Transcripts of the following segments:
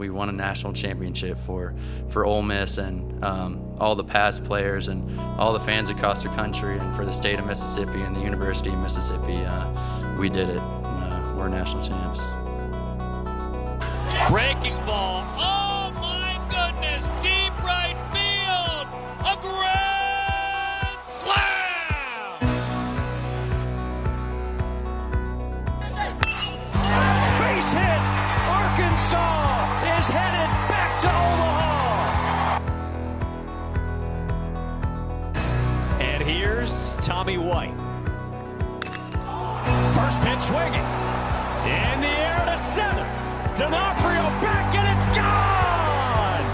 we won a national championship for for Ole Miss and um, all the past players and all the fans across the country and for the state of Mississippi and the University of Mississippi. Uh, we did it. Uh, we're national champs. Breaking ball. Oh Tommy White. First pitch swinging. In the air to center. D'Onofrio back and it's gone!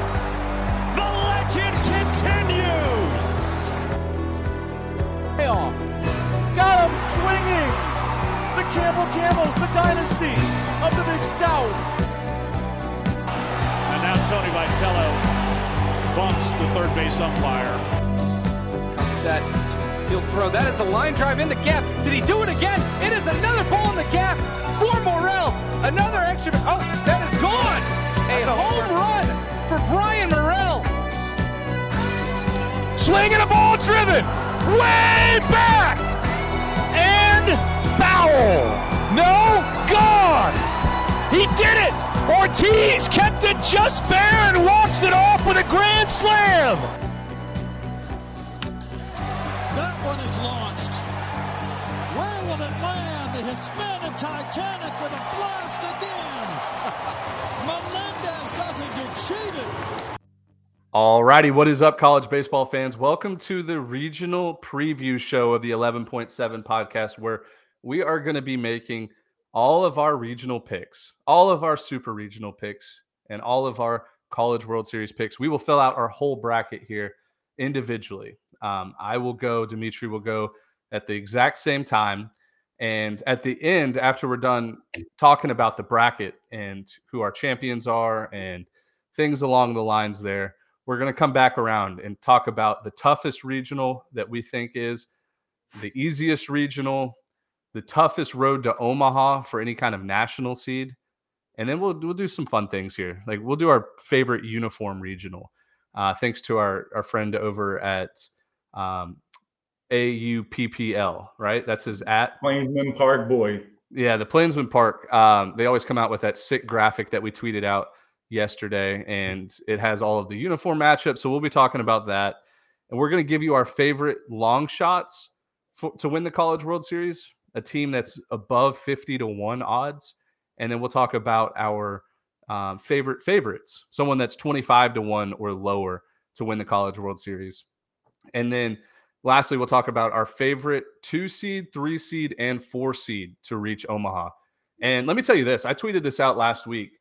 The legend continues! Payoff. Got him swinging. The Campbell Camels, the dynasty of the Big South. And now Tony Vitello bumps the third base umpire. Set. He'll throw. That is a line drive in the gap. Did he do it again? It is another ball in the gap for Morrell. Another extra. Oh, that is gone. A home run for Brian Morrell. Swinging a ball driven way back and foul. No, gone. He did it. Ortiz kept it just fair and walks it off with a grand slam. Is launched. Where will it land? The Hispanic Titanic with a blast again. Melendez doesn't get cheated. Alrighty, what is up, college baseball fans? Welcome to the regional preview show of the 11.7 podcast, where we are going to be making all of our regional picks, all of our super regional picks, and all of our college World Series picks. We will fill out our whole bracket here individually. Um, I will go, Dimitri will go at the exact same time. And at the end, after we're done talking about the bracket and who our champions are and things along the lines there, we're going to come back around and talk about the toughest regional that we think is the easiest regional, the toughest road to Omaha for any kind of national seed. And then we'll we'll do some fun things here. Like we'll do our favorite uniform regional. Uh, thanks to our our friend over at um, AUPPL, right? That's his at Plainsman Park Boy. Yeah, the Plainsman Park. Um, they always come out with that sick graphic that we tweeted out yesterday, and it has all of the uniform matchups. So we'll be talking about that, and we're going to give you our favorite long shots for, to win the College World Series, a team that's above fifty to one odds, and then we'll talk about our um, favorite favorites, someone that's twenty five to one or lower to win the College World Series, and then. Lastly, we'll talk about our favorite two seed, three seed, and four seed to reach Omaha. And let me tell you this I tweeted this out last week,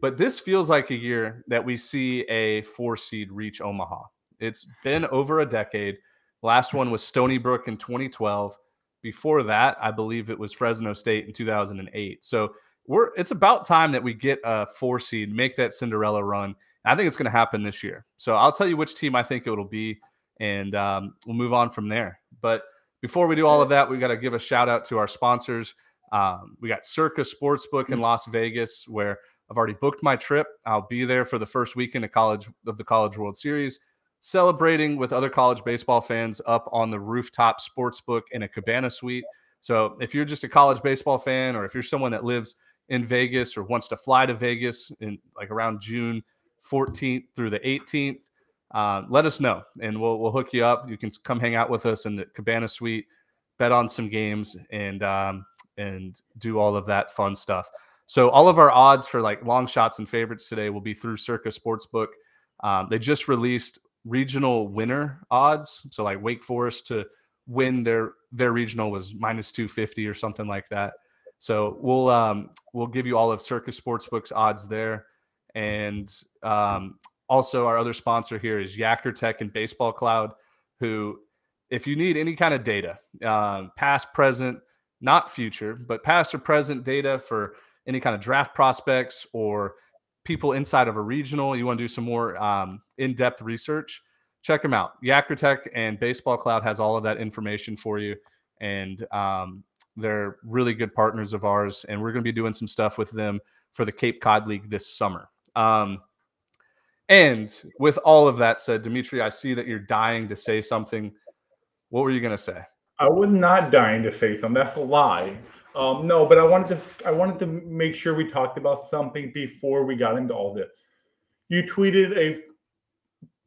but this feels like a year that we see a four seed reach Omaha. It's been over a decade. Last one was Stony Brook in 2012. Before that, I believe it was Fresno State in 2008. So we're it's about time that we get a four seed, make that Cinderella run. I think it's going to happen this year. So I'll tell you which team I think it'll be and um, we'll move on from there. But before we do all of that, we got to give a shout out to our sponsors. Um, we got Circa Sportsbook in Las Vegas, where I've already booked my trip. I'll be there for the first weekend of college of the College World Series, celebrating with other college baseball fans up on the rooftop sportsbook in a cabana suite. So if you're just a college baseball fan, or if you're someone that lives in Vegas or wants to fly to Vegas in like around June 14th through the 18th, uh, let us know and we'll we'll hook you up. You can come hang out with us in the Cabana Suite, bet on some games, and um, and do all of that fun stuff. So all of our odds for like long shots and favorites today will be through Circa Sportsbook. Um, they just released regional winner odds. So like Wake Forest to win their their regional was minus 250 or something like that. So we'll um, we'll give you all of Circa Sportsbook's odds there. And um, also, our other sponsor here is Yakkertech and Baseball Cloud, who, if you need any kind of data, um, past, present, not future, but past or present data for any kind of draft prospects or people inside of a regional, you want to do some more um, in depth research, check them out. Yakkertech and Baseball Cloud has all of that information for you. And um, they're really good partners of ours. And we're going to be doing some stuff with them for the Cape Cod League this summer. Um, and with all of that said, Dimitri, I see that you're dying to say something. What were you going to say? I was not dying to say something. That's a lie. Um, no, but I wanted to. I wanted to make sure we talked about something before we got into all this. You tweeted a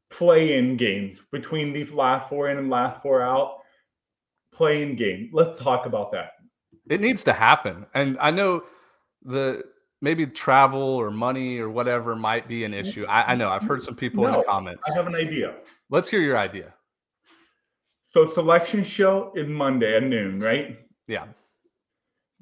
play-in game between these last four in and last four out. Play-in game. Let's talk about that. It needs to happen, and I know the maybe travel or money or whatever might be an issue. I, I know I've heard some people in the comments. I have an idea. Let's hear your idea. So selection show is Monday at noon, right? Yeah.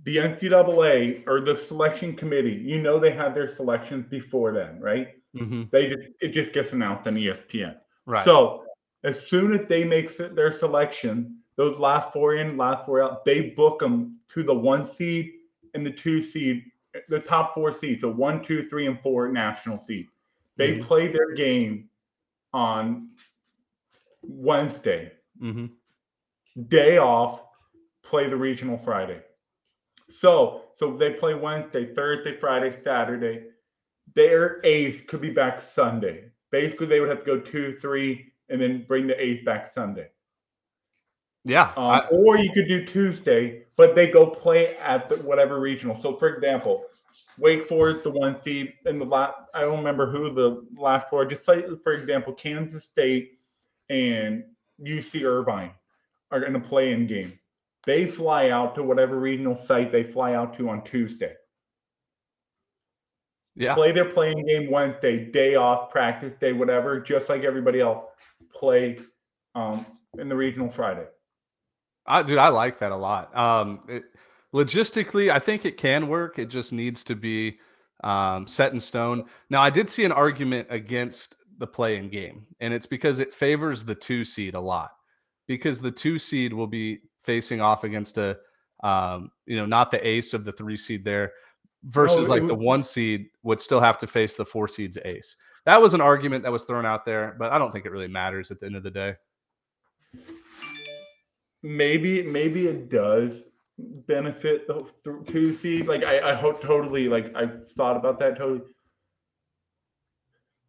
The NCAA or the selection committee, you know they have their selections before then, right? Mm-hmm. They just it just gets announced on ESPN. Right. So as soon as they make their selection, those last four in, last four out, they book them to the one seed and the two seed, the top four seeds, the one, two, three, and four national seed. They Mhm. play their game on Wednesday. Mm-hmm. Day off, play the regional Friday. So, so they play Wednesday, Thursday, Friday, Saturday. Their ace could be back Sunday. Basically, they would have to go two, three, and then bring the ace back Sunday. Yeah. Um, I- or you could do Tuesday, but they go play at the whatever regional. So, for example, Wake Forest, the one seed, and the last, I don't remember who the last four, just like, for example, Kansas State and UC Irvine are going to play in game. They fly out to whatever regional site they fly out to on Tuesday. yeah. Play their playing game Wednesday, day off, practice day, whatever, just like everybody else. Play um, in the regional Friday. I, dude, I like that a lot. Um, it, logistically, I think it can work. It just needs to be um, set in stone. Now, I did see an argument against the play-in game, and it's because it favors the two seed a lot. Because the two seed will be facing off against a, um, you know, not the ace of the three seed there, versus it like the one seed would still have to face the four seed's ace. That was an argument that was thrown out there, but I don't think it really matters at the end of the day. Maybe maybe it does benefit the two seed. Like I, I hope totally like I thought about that totally.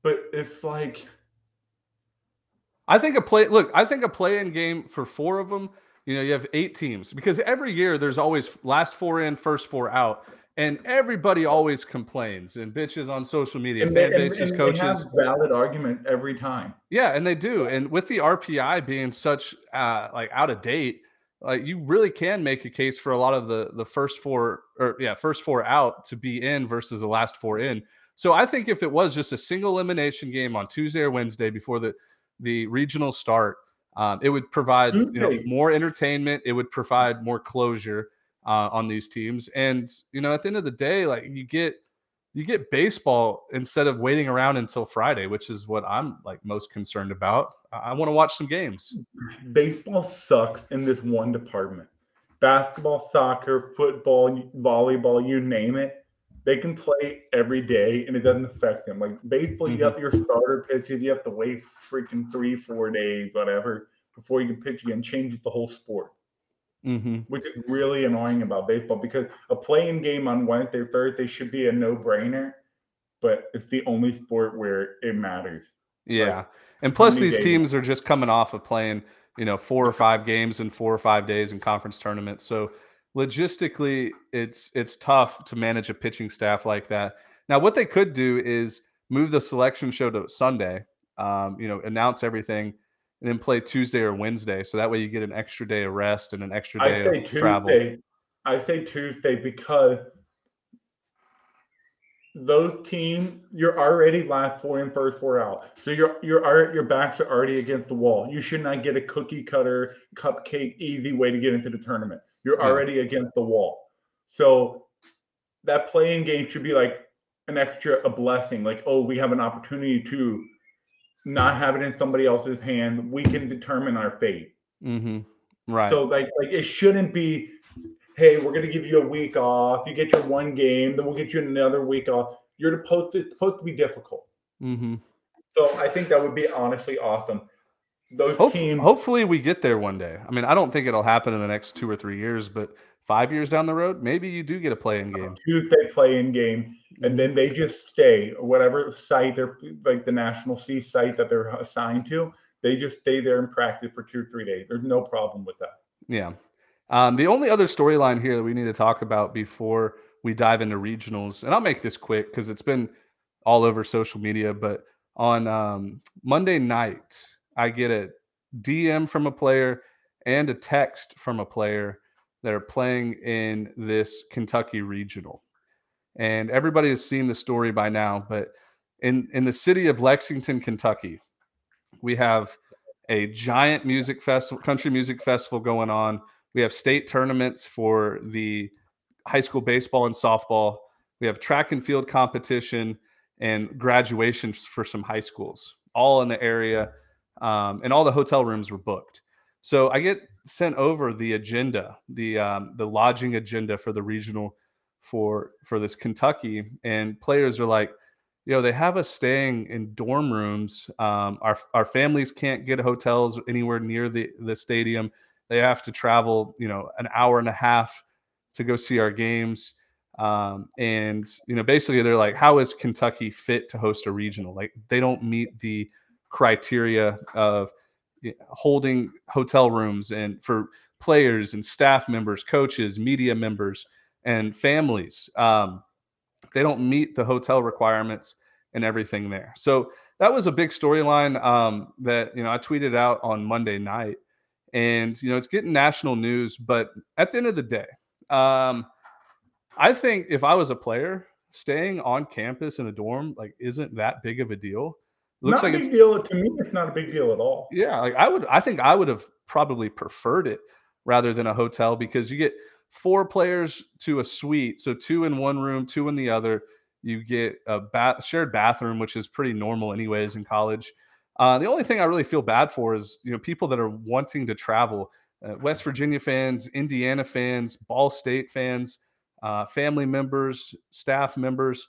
But it's like I think a play look, I think a play-in game for four of them, you know, you have eight teams because every year there's always last four in, first four out. And everybody always complains and bitches on social media, and fan they, bases, and coaches. They have valid argument every time. Yeah, and they do. And with the RPI being such uh like out of date, like you really can make a case for a lot of the the first four or yeah, first four out to be in versus the last four in. So I think if it was just a single elimination game on Tuesday or Wednesday before the the regional start, um, it would provide you know more entertainment. It would provide more closure uh, on these teams, and you know at the end of the day, like you get you get baseball instead of waiting around until Friday, which is what I'm like most concerned about. I, want to watch some games. Baseball sucks in this one department. Basketball, soccer, football, volleyball, you name it. They can play every day and it doesn't affect them. Like baseball, you have your starter pitches, you have to wait freaking three, four days, whatever, before you can pitch again. Changes the whole sport. Mm-hmm. which is really annoying about baseball because a playing game on Wednesday Thursday should be a no brainer, but it's the only sport where it matters. Yeah, and plus these days? teams are just coming off of playing, you know, four or five games in four or five days in conference tournaments. So logistically, it's it's tough to manage a pitching staff like that. Now, what they could do is move the selection show to Sunday. Um, you know, announce everything, and then play Tuesday or Wednesday. So that way you get an extra day of rest and an extra I day say of Tuesday. travel. I say Tuesday because those teams you're already last four in, first four out. So you're you're your backs are already against the wall. You should not get a cookie cutter, cupcake, easy way to get into the tournament. You're Yeah. already against the wall. So that playing game should be like an extra a blessing. Like, oh, we have an opportunity to not have it in somebody else's hand. We can determine our fate. Mm-hmm. Right. So like like it shouldn't be, hey, we're gonna give you a week off. You get your one game, then we'll get you another week off. You're supposed to it's supposed to be difficult. mm-hmm. So I think that would be honestly awesome. Those Hope- teams. hopefully, we get there one day. I mean, I don't think it'll happen in the next two or three years, but five years down the road, maybe you do get a play-in game. Tuesday play-in game, and then they just stay whatever site they're like the National C site that they're assigned to. They just stay there and practice for two or three days. There's no problem with that. Yeah. Um, the only other storyline here that we need to talk about before we dive into regionals, and I'll make this quick because it's been all over social media, but on um, Monday night, I get a DM from a player and a text from a player that are playing in this Kentucky regional. And everybody has seen the story by now, but in, in the city of Lexington, Kentucky, we have a giant music festival, country music festival going on. We have state tournaments for the high school baseball and softball. We have track and field competition and graduations for some high schools, all in the area. Um, and all the hotel rooms were booked. So I get sent over the agenda, the um, the lodging agenda for the regional for for this Kentucky, and players are like, you know, they have us staying in dorm rooms. Um, our our families can't get hotels anywhere near the the stadium. They have to travel, you know, an hour and a half to go see our games. Um, and you know, basically, they're like, how is Kentucky fit to host a regional? Like, they don't meet the criteria of holding hotel rooms and for players and staff members, coaches, media members, and families. Um, they don't meet the hotel requirements and everything there. So that was a big storyline um, that you know I tweeted out on Monday night, and you know it's getting national news. But at the end of the day, um, I think if I was a player, staying on campus in a dorm like isn't that big of a deal. Looks not like a big deal to me. It's not a big deal at all. yeah, like I would I think I would have probably preferred it rather than a hotel because you get four players to a suite, so two in one room, two in the other. You get a bath shared bathroom, which is pretty normal anyways in college. Uh, the only thing I really feel bad for is you know people that are wanting to travel, uh, West Virginia fans, Indiana fans, Ball State fans, uh, family members, staff members.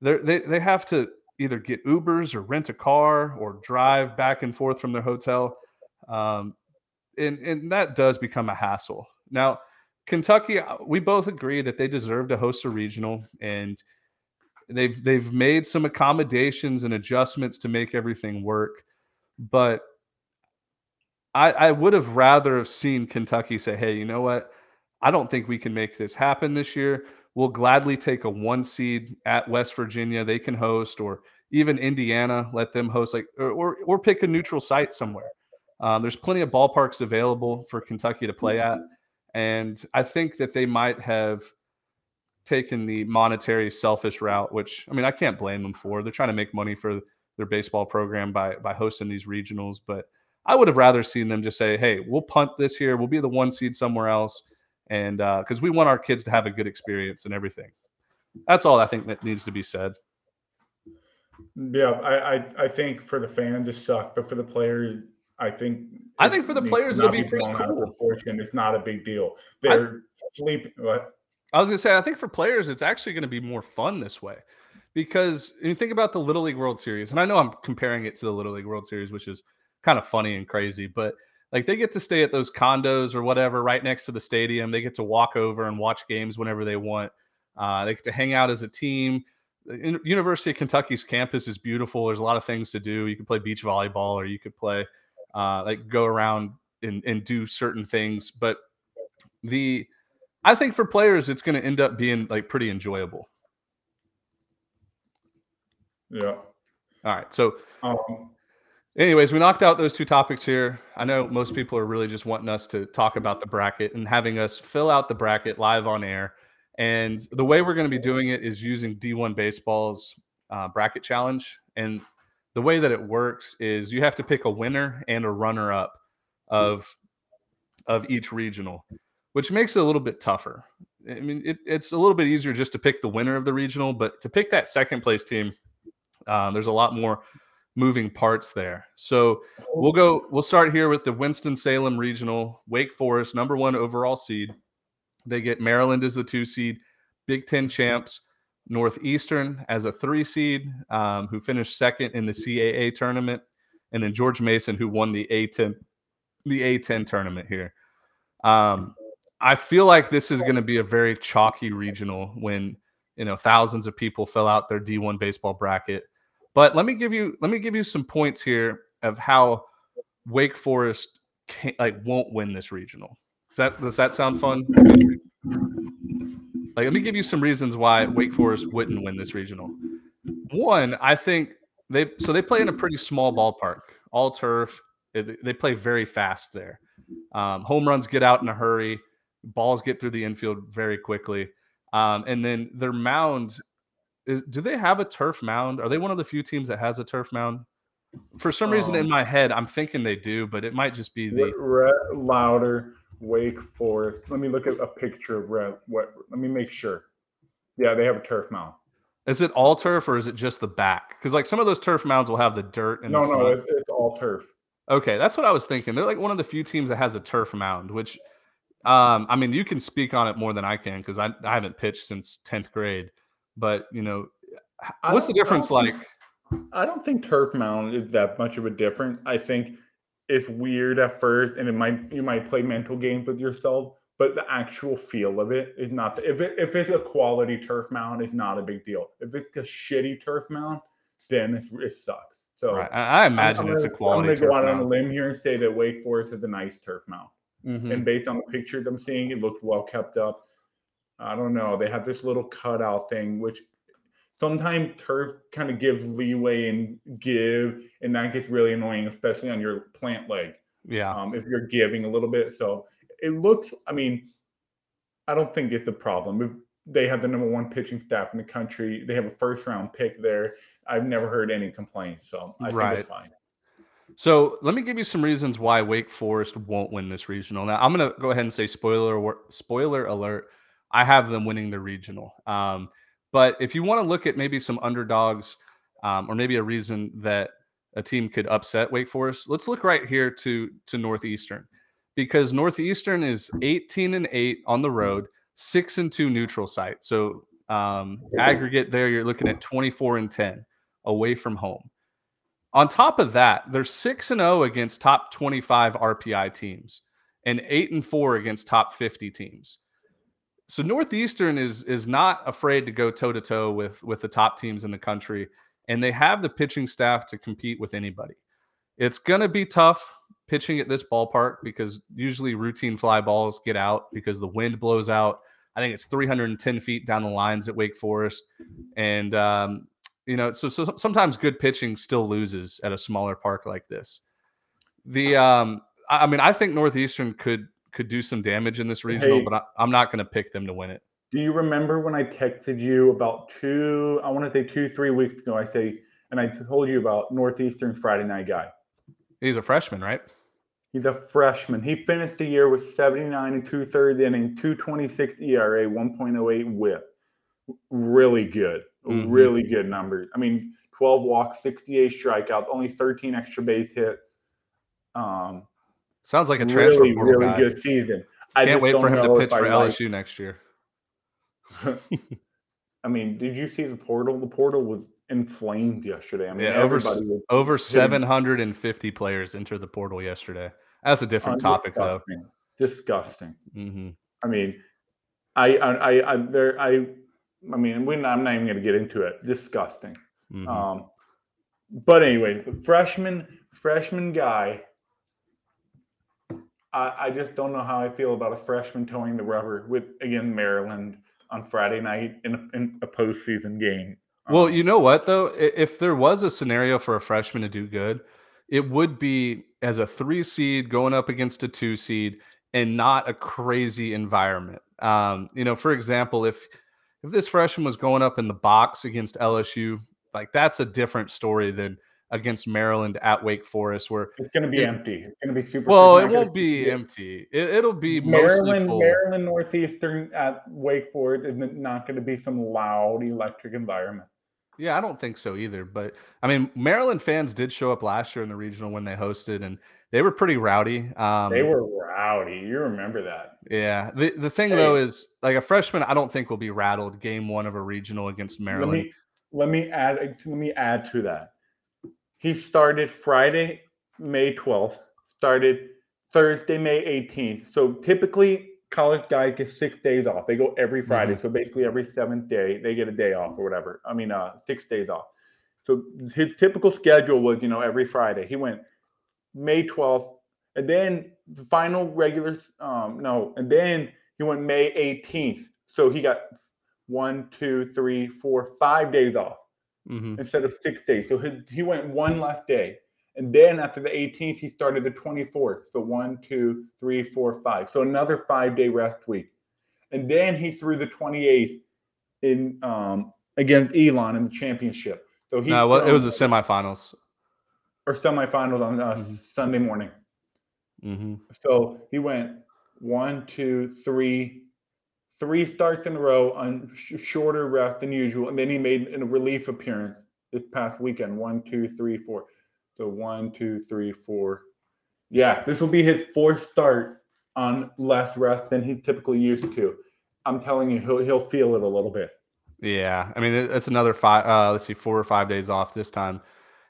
They're, they they have to either get Ubers or rent a car or drive back and forth from their hotel. Um, and, and that does become a hassle. Now, Kentucky, uh, we both agree that they deserve to host a regional and they've they've made some accommodations and adjustments to make everything work. But I, I would have rather have seen Kentucky say, hey, you know what? I don't think we can make this happen this year. We'll gladly take a one seed at West Virginia. They can host, or even Indiana, let them host, like or or, or pick a neutral site somewhere. Um, there's plenty of ballparks available for Kentucky to play at, and I think that they might have taken the monetary selfish route, which I mean I can't blame them for. They're trying to make money for their baseball program by by hosting these regionals, but I would have rather seen them just say, "Hey, we'll punt this here. We'll be the one seed somewhere else." And uh, because we want our kids to have a good experience and everything. That's all I think that needs to be said. Yeah, I, I, I think for the fans it sucked, but for the players, I think I think for the players it'll to be pretty blown out of cool. It's not a big deal. They're sleeping. What? I was gonna say I think for players it's actually gonna be more fun this way because you think about the Little League World Series, and I know I'm comparing it to the Little League World Series, which is kind of funny and crazy, but like they get to stay at those condos or whatever right next to the stadium. They get to walk over and watch games whenever they want. Uh, they get to hang out as a team. The University of Kentucky's campus is beautiful. There's a lot of things to do. You could play beach volleyball, or you could play uh, like go around and, and do certain things. But the I think for players, it's going to end up being like pretty enjoyable. Yeah. All right. So, Um, anyways, we knocked out those two topics here. I know most people are really just wanting us to talk about the bracket and having us fill out the bracket live on air. And the way we're going to be doing it is using D1 Baseball's uh, bracket challenge. And the way that it works is you have to pick a winner and a runner up of of each regional, which makes it a little bit tougher. I mean, it, it's a little bit easier just to pick the winner of the regional, but to pick that second place team, um, there's a lot more moving parts there. So we'll go. We'll start here with the Winston Salem Regional. Wake Forest, number one overall seed. They get Maryland as the two seed. Big Ten champs. Northeastern as a three seed, um, who finished second in the CAA tournament, and then George Mason, who won the A10 the A10 tournament here. Um, I feel like this is going to be a very chalky regional when you know thousands of people fill out their D1 baseball bracket. But let me give you let me give you some points here of how Wake Forest can't, like won't win this regional. Does that does that sound fun? Like, let me give you some reasons why Wake Forest wouldn't win this regional. One, I think they so they play in a pretty small ballpark, all turf. They play very fast there. Um, home runs get out in a hurry. Balls get through the infield very quickly. Um, and then their mound is. Do they have a turf mound? Are they one of the few teams that has a turf mound? For some reason, in Um, my head, I'm thinking they do, but it might just be the. Red, louder, Wake Forest. Let me look at a picture of red. What? Let me make sure. Yeah, they have a turf mound. Is it all turf or is it just the back? Because like some of those turf mounds will have the dirt and No, no, it's, it's all turf. Okay, that's what I was thinking. They're like one of the few teams that has a turf mound, which um, I mean, you can speak on it more than I can because I, I haven't pitched since 10th grade. But you know, what's the I difference like? think- I don't think turf mound is that much of a difference. I think it's weird at first, and it might you might play mental games with yourself, but the actual feel of it is not. if it, if it's a quality turf mound, it's not a big deal. If it's a shitty turf mound, then it, it sucks. So Right, I, I imagine I'm it's a quality I'm gonna go out on a limb here and say that Wake Forest is a nice turf mound. Mhm. And based on the pictures I'm seeing, it looks well kept up. I don't know. They have this little cutout thing, which sometimes turf kind of gives leeway and give, and that gets really annoying, especially on your plant leg. Yeah. Um, if you're giving a little bit. So it looks, I mean, I don't think it's a problem. If they have the number one pitching staff in the country, they have a first round pick there. I've never heard any complaints. So I think it's fine. So let me give you some reasons why Wake Forest won't win this regional. Now I'm going to go ahead and say spoiler spoiler alert. I have them winning the regional. Um, but if you want to look at maybe some underdogs, um, or maybe a reason that a team could upset Wake Forest, let's look right here to to Northeastern, because Northeastern is 18 and eight on the road, six and two neutral site. So um, aggregate there, you're looking at 24 and 10 away from home. On top of that, they're 6 and 0 against top 25 RPI teams and 8 and 4 against top 50 teams. So Northeastern is is not afraid to go toe to toe with with the top teams in the country and they have the pitching staff to compete with anybody. It's going to be tough pitching at this ballpark because usually routine fly balls get out because the wind blows out. I think it's 310 feet down the lines at Wake Forest, and um, you know, so, so sometimes good pitching still loses at a smaller park like this. The um, I mean, I think Northeastern could could do some damage in this regional, Hey. but I, I'm not going to pick them to win it. Do you remember when I texted you about two, I want to say two, three weeks ago? I say, and I told you about Northeastern Friday night guy. He's a freshman, right? He's a freshman. He finished the year with 79 and two thirds inning, 226 ERA, 1.08 whip. Really good. Mhm. Really good numbers. I mean, 12 walks, 68 strikeouts, only 13 extra base hits. Um, Sounds like a transfer really, really guy. good season. I Can't wait for him to pitch for like- LSU next year. I mean, did you see the portal? The portal was inflamed yesterday. I mean, Yeah, over was over 750 players entered the portal yesterday. That's a different Oh, topic, though. disgusting. Disgusting. hmm I mean, I, I, I, I there, I, I mean, we, I'm not even going to get into it. Disgusting. Mhm. Um, but anyway, freshman, freshman guy. I, I just don't know how I feel about a freshman toeing the rubber with again Maryland on Friday night in a, in a postseason game. Well, Um, you know what though? If there was a scenario for a freshman to do good, it would be as a three seed going up against a two seed and not a crazy environment. Um, you know, for example, if if this freshman was going up in the box against LSU, like that's a different story than against Maryland at Wake Forest, where it's going to be it- empty. It's going to be super. well, it won't be empty. It, it'll be mostly Maryland, full. Maryland Northeastern at Wake Forest is not going to be some loud electric environment. Yeah, I don't think so either. But I mean, Maryland fans did show up last year in the regional when they hosted, and they were pretty rowdy. Um, they were rowdy. You remember that? Yeah. The the thing though is like a freshman, I don't think will be rattled game one of a regional against Maryland. Let me let me add let me add to that. He started Friday, May 12th, started Thursday, May 18th. So typically, college guys get six days off. They go every Friday. Mhm. So basically, every seventh day, they get a day off or whatever. I mean, uh, six days off. So his typical schedule was, you know, every Friday. He went May 12th, and then the final regular, um, no, and then he went May 18th. So he got one, two, three, four, five days off Mhm. instead of six days. So his, he went one last day. And then after the 18th, he started the 24th. So one, two, three, four, five. So another five day rest week. And then he threw the 28th in um, against Elon in the championship. So he No, well, it was the semifinals. or semifinals on uh, Sunday morning. Mm-hmm. So he went one, two, three, three starts in a row on sh- shorter rest than usual, and then he made a relief appearance this past weekend. One, two, three, four. So one, two, three, four. Yeah, this will be his fourth start on less rest than he's typically used to. I'm telling you, he'll he'll feel it a little bit. Yeah, I mean it, it's another five. Uh, let's see, four or five days off this time,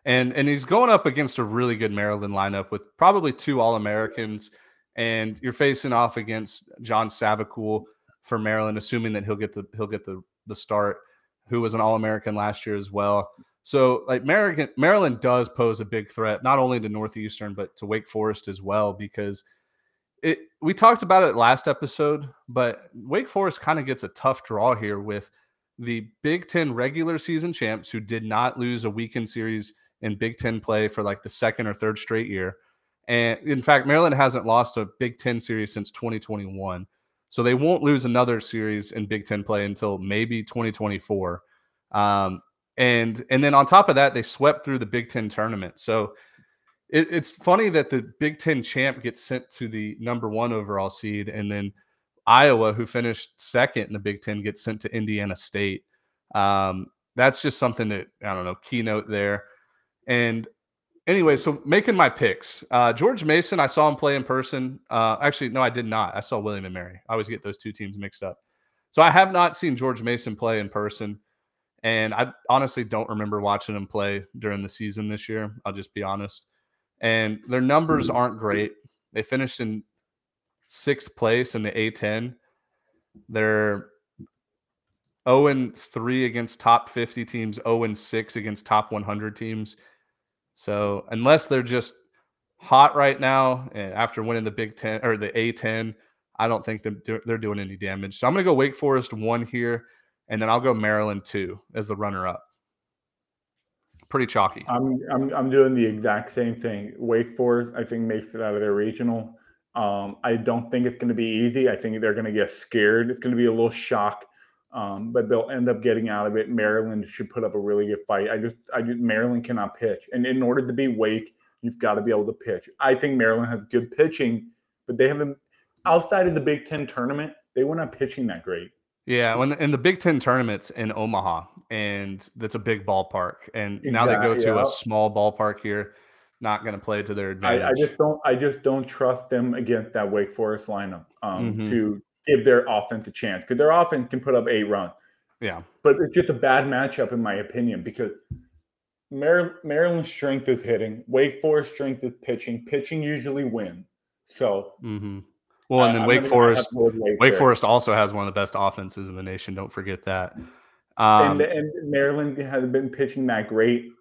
and and he's going up against a really good Maryland lineup with probably two All Americans, and you're facing off against John Savacool for Maryland, assuming that he'll get the he'll get the the start, who was an All American last year as well. So like Maryland, Maryland does pose a big threat not only to Northeastern but to Wake Forest as well because it we talked about it last episode, but Wake Forest kind of gets a tough draw here with the Big Ten regular season champs who did not lose a weekend series in Big Ten play for like the second or third straight year. And in fact, Maryland hasn't lost a Big Ten series since 2021. So they won't lose another series in Big Ten play until maybe 2024. Um, and and then on top of that, they swept through the Big Ten tournament. So it, it's funny that the Big Ten champ gets sent to the number one overall seed, and then Iowa, who finished second in the Big Ten, gets sent to Indiana State. Um, that's just something that I don't know, keynote there. And anyway, so making my picks. Uh, George Mason, I saw him play in person. Uh, actually, no, I did not. I saw William and Mary. I always get those two teams mixed up. So I have not seen George Mason play in person. And I honestly don't remember watching him play during the season this year. I'll just be honest. And their numbers aren't great. They finished in sixth place in the A10. They're 0 and 3 against top 50 teams, 0 and 6 against top 100 teams. So unless they're just hot right now and after winning the Big Ten or the A10, I don't think they're, they're doing any damage. So I'm going to go Wake Forest one here, and then I'll go Maryland two as the runner up. Pretty chalky. I'm I'm I'm doing the exact same thing. Wake Forest, I think, makes it out of their regional. Um, I don't think it's going to be easy. I think they're going to get scared. It's going to be a little shock, um, but they'll end up getting out of it. Maryland should put up a really good fight. I just, I just Maryland cannot pitch, and in order to be Wake, you've got to be able to pitch. I think Maryland has good pitching, but they haven't outside of the Big Ten tournament. They were not pitching that great. Yeah, when in the Big Ten tournaments in Omaha, and that's a big ballpark, and now they go to yeah. a small ballpark here, not going to play to their advantage. I, I just don't I just don't trust them against that Wake Forest lineup um, Mhm. to give their offense a chance because their offense can put up eight runs. yeah, But it's just a bad matchup in my opinion because Mar- Maryland's strength is hitting, Wake Forest strength is pitching. Pitching usually wins. So hmm Well, and then I'm Wake Forest, to go with Wake. Forest also has one of the best offenses in the nation. Don't forget that. and, Um, and Maryland has been pitching that great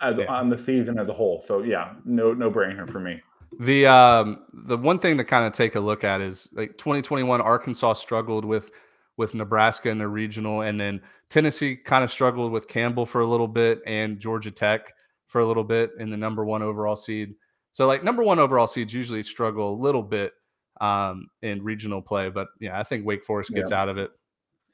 as, Yeah. on the season as a whole. So yeah, no no brainer for me. The um the one thing to kind of take a look at is like 2021 Arkansas struggled with with Nebraska in the regional and then Tennessee kind of struggled with Campbell for a little bit and Georgia Tech for a little bit in the number 1 overall seed. So like number 1 overall seeds usually struggle a little bit um in regional play, but yeah, I think Wake Forest gets out of it.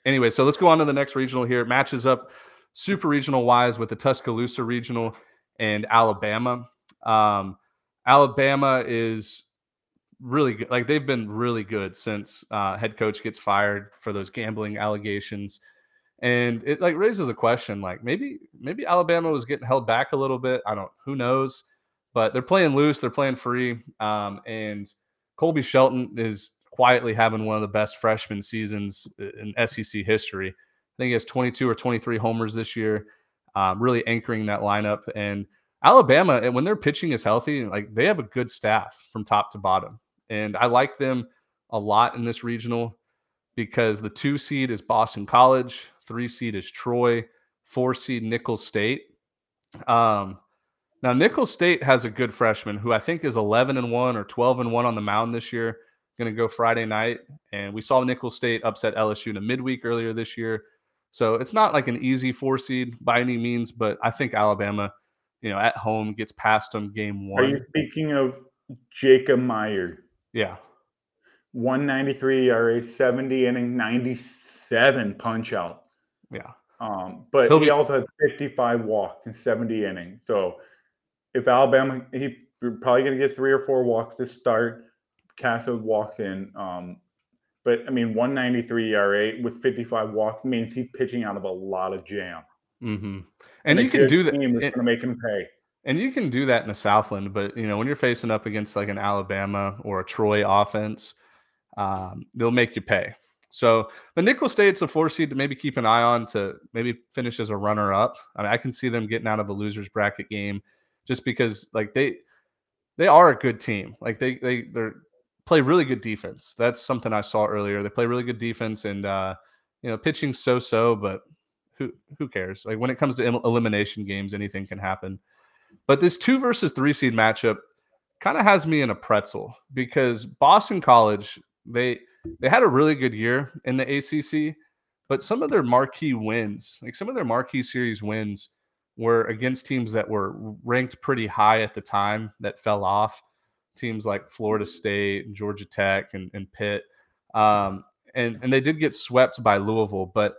Anyway, so let's go on to the next regional here. It matches up super regional wise with the Tuscaloosa regional and Alabama. Um Alabama is really good. Like they've been really good since uh, head coach gets fired for those gambling allegations, and it like raises a question: like maybe maybe Alabama was getting held back a little bit. I don't. Who knows? But they're playing loose. They're playing free. Um, and Colby Shelton is quietly having one of the best freshman seasons in SEC history. I think he has 22 or 23 homers this year, um, really anchoring that lineup and Alabama, and when their pitching is healthy, like they have a good staff from top to bottom. And I like them a lot in this regional because the two seed is Boston College, three seed is Troy, four seed Nicholls State. Um, now Nicholls State has a good freshman who I think is 11 and 1 or 12 and 1 on the mound this year. Going to go Friday night and we saw Nicholls State upset LSU in a midweek earlier this year. So it's not like an easy four seed by any means, but I think Alabama, you know, at home gets past them game 1. Are you speaking of Jacob Meyer? Yeah. 193 ERA, 70 inning, 97 punch out. Yeah. Um, but He'll he be- also had 55 walks in 70 innings. So if Alabama, he probably going to get three or four walks to start. Castro walks in. Um, but I mean, 193 ERA with 55 walks means he's pitching out of a lot of jam. Mm-hmm. And a you can do that. Team going to make him pay. And you can do that in the Southland, but you know when you're facing up against like an Alabama or a Troy offense, um, they'll make you pay. So the Nicholls State's a four seed to maybe keep an eye on to maybe finish as a runner up. I mean, I can see them getting out of a losers bracket game just because like they they are a good team. Like they they they play really good defense. That's something I saw earlier. They play really good defense and uh, you know pitching so so, but who who cares? Like when it comes to em- elimination games, anything can happen. But this two versus three seed matchup kind of has me in a pretzel because Boston College they they had a really good year in the ACC, but some of their marquee wins, like some of their marquee series wins, were against teams that were ranked pretty high at the time that fell off. Teams like Florida State, and Georgia Tech, and, and Pitt, um, and and they did get swept by Louisville, but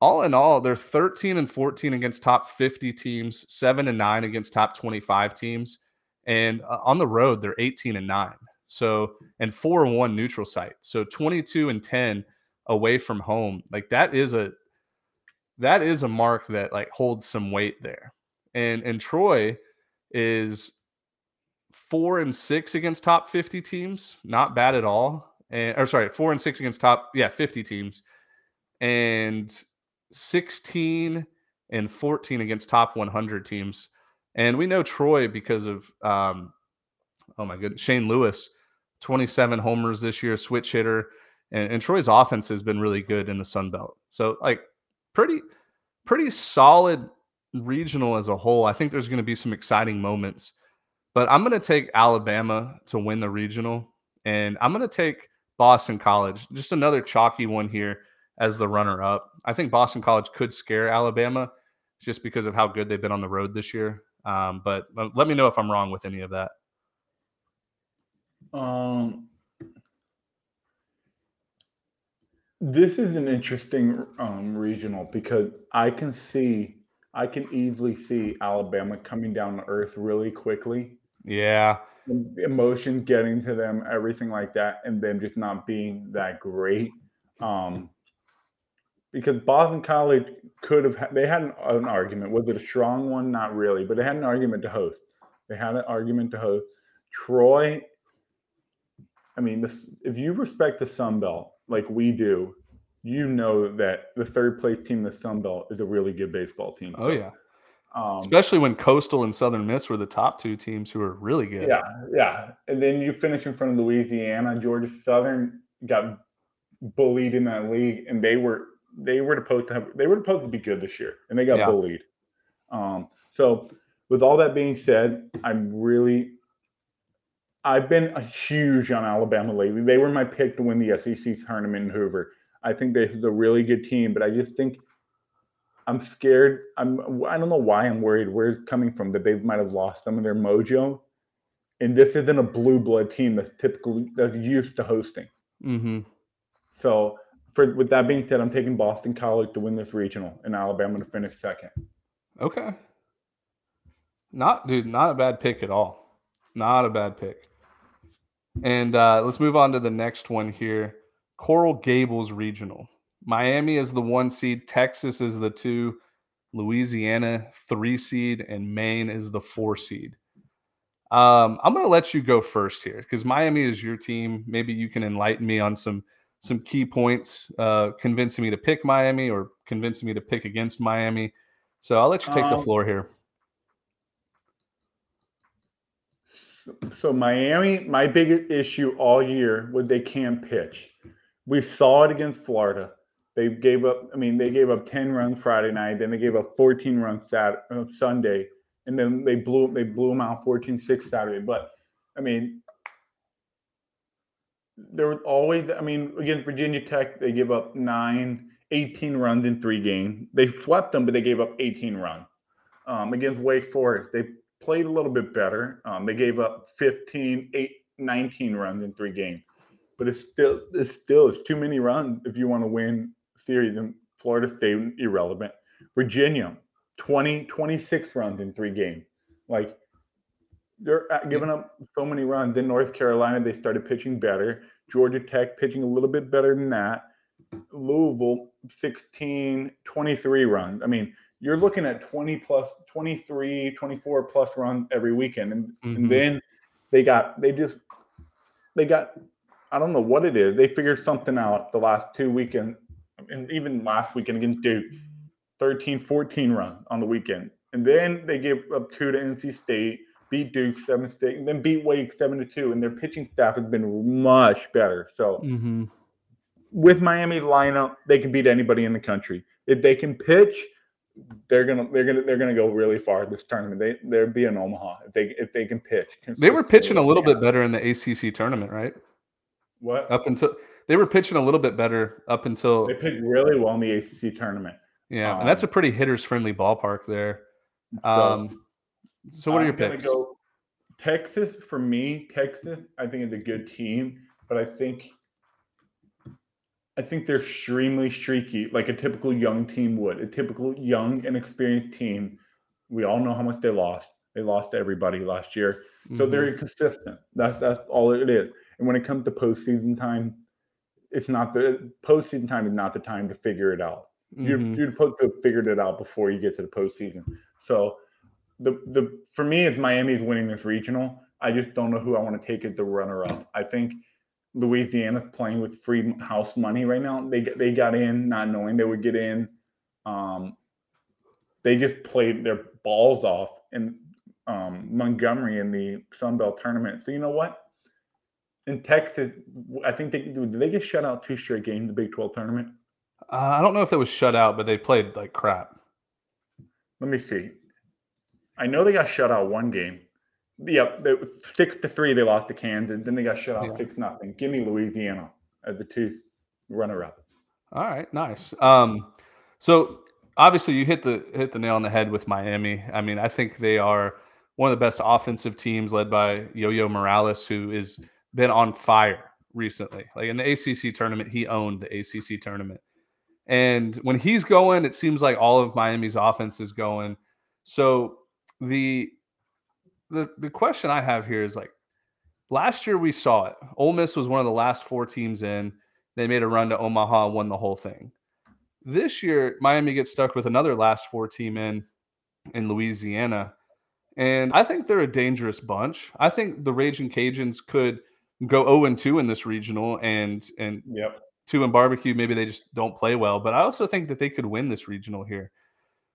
all in all, they're 13 and 14 against top 50 teams, seven and nine against top 25 teams. And uh, on the road, they're 18 and nine. So, and four and one neutral site. So 22 and 10 away from home. Like that is a, that is a mark that like holds some weight there. And, and Troy is four and six against top 50 teams. Not bad at all. And, or sorry, four and six against top, yeah, 50 teams. And 16 and 14 against top 100 teams. And we know Troy because of, um, oh my goodness, Shane Lewis, 27 homers this year, switch hitter. And, and Troy's offense has been really good in the Sun Belt. So, like, pretty, pretty solid regional as a whole. I think there's going to be some exciting moments. But I'm going to take Alabama to win the regional. And I'm going to take Boston College, just another chalky one here as the runner up. I think Boston College could scare Alabama just because of how good they've been on the road this year. Um, but let- me know if I'm wrong with any of that. Um, this is an interesting um, regional because I can see, I can easily see Alabama coming down to earth really quickly. Yeah. Emotions getting to them, everything like that, and them just not being that great. Um, because Boston College could have, they had an, an argument. Was it a strong one? Not really, but they had an argument to host. They had an argument to host. Troy, I mean, this, if you respect the Sun Belt like we do, you know that the third place team the Sun Belt is a really good baseball team. Oh, So, yeah. Um, Especially when Coastal and Southern Miss were the top two teams who were really good. Yeah, yeah. And then you finish in front of Louisiana. Georgia Southern got bullied in that league, and they were they were supposed to have they were supposed to be good this year, and they got Yeah. bullied. Um, so with all that being said, I'm really I've been a huge on Alabama lately. They were my pick to win the SEC tournament in Hoover. I think they're a really good team, but I just think I'm scared. I'm I don't know why I'm worried where it's coming from that they might have lost some of their mojo. And this isn't a blue blood team that's typically that's used to hosting. Mm-hmm. So for with that being said, I'm taking Boston College to win this regional and Alabama to finish second. Okay. Not, dude, not a bad pick at all. Not a bad pick. And uh, let's move on to the next one here Coral Gables Regional. Miami is the one seed, Texas is the two, Louisiana, three seed, and Maine is the four seed. Um, I'm going to let you go first here because Miami is your team. Maybe you can enlighten me on some some key points, uh, convincing me to pick Miami or convincing me to pick against Miami. So I'll let you take the Um, floor here. So Miami, my biggest issue all year was they can't pitch. We saw it against Florida. They gave up. I mean, they gave up ten runs Friday night. Then they gave up fourteen runs Saturday, uh, Sunday, and then they blew they blew them out 14-6 Saturday. But I mean, there was always. I mean, against Virginia Tech, they give up nine, 18 runs in three games. They swept them, but they gave up 18 runs. Um, against Wake Forest, they played a little bit better. Um, they gave up 15, 8, 19 runs in three games. But it's still it's still it's too many runs if you want to win series. And Florida State irrelevant. Virginia, 20, 26 runs in three games. Like they're uh, giving up so many runs. Then North Carolina, they started pitching better. Georgia Tech pitching a little bit better than that. Louisville, 16, 23 runs. I mean, you're looking at 20 plus 23 24 plus runs every weekend and, mm-hmm. and then they got they just they got i don't know what it is they figured something out the last two weekends and even last weekend against duke 13 14 run on the weekend and then they gave up two to nc state beat duke seven state and then beat wake seven to two and their pitching staff has been much better so mm-hmm. with miami's lineup they can beat anybody in the country if they can pitch they're gonna they're gonna they're gonna go really far this tournament. They they'll be in Omaha if they if they can pitch. They were pitching a little bit better in the ACC tournament, right? What up until they were pitching a little bit better up until they pitched really well in the ACC tournament. Yeah, um, and that's a pretty hitters friendly ballpark there. Um, so, so what are your picks? Go Texas for me. Texas, I think is a good team, but I think I think they're extremely streaky, like a typical young team would. A typical young and experienced team. We all know how much they lost. They lost everybody last year, so mm-hmm. they're inconsistent. That's that's all it is. And when it comes to postseason time, it's not the postseason time is not the time to figure it out. Mm-hmm. You're you're supposed to have figured it out before you get to the postseason. So the the for me, it's Miami's winning this regional. I just don't know who I want to take as the runner up. I think Louisiana playing with free house money right now. They they got in not knowing they would get in. Um, they just played their balls off in um, Montgomery in the Sun Belt tournament. So you know what? In Texas, I think they did they get shut out two straight games in the Big Twelve tournament. Uh, I don't know if it was shut out, but they played like crap. Let me see. I know they got shut out one game. Yep, yeah, six to three they lost to Kansas. Then they got shut out yeah. six nothing. Give me Louisiana as the two runner up. All right, nice. Um, so obviously you hit the hit the nail on the head with Miami. I mean, I think they are one of the best offensive teams led by Yo-Yo Morales, who has been on fire recently. Like in the ACC tournament, he owned the ACC tournament. And when he's going, it seems like all of Miami's offense is going. So the the the question I have here is like last year we saw it. Ole Miss was one of the last four teams in. They made a run to Omaha and won the whole thing. This year, Miami gets stuck with another last four team in in Louisiana. And I think they're a dangerous bunch. I think the Raging Cajuns could go 0 and 2 in this regional and and yep. two in barbecue. Maybe they just don't play well. But I also think that they could win this regional here.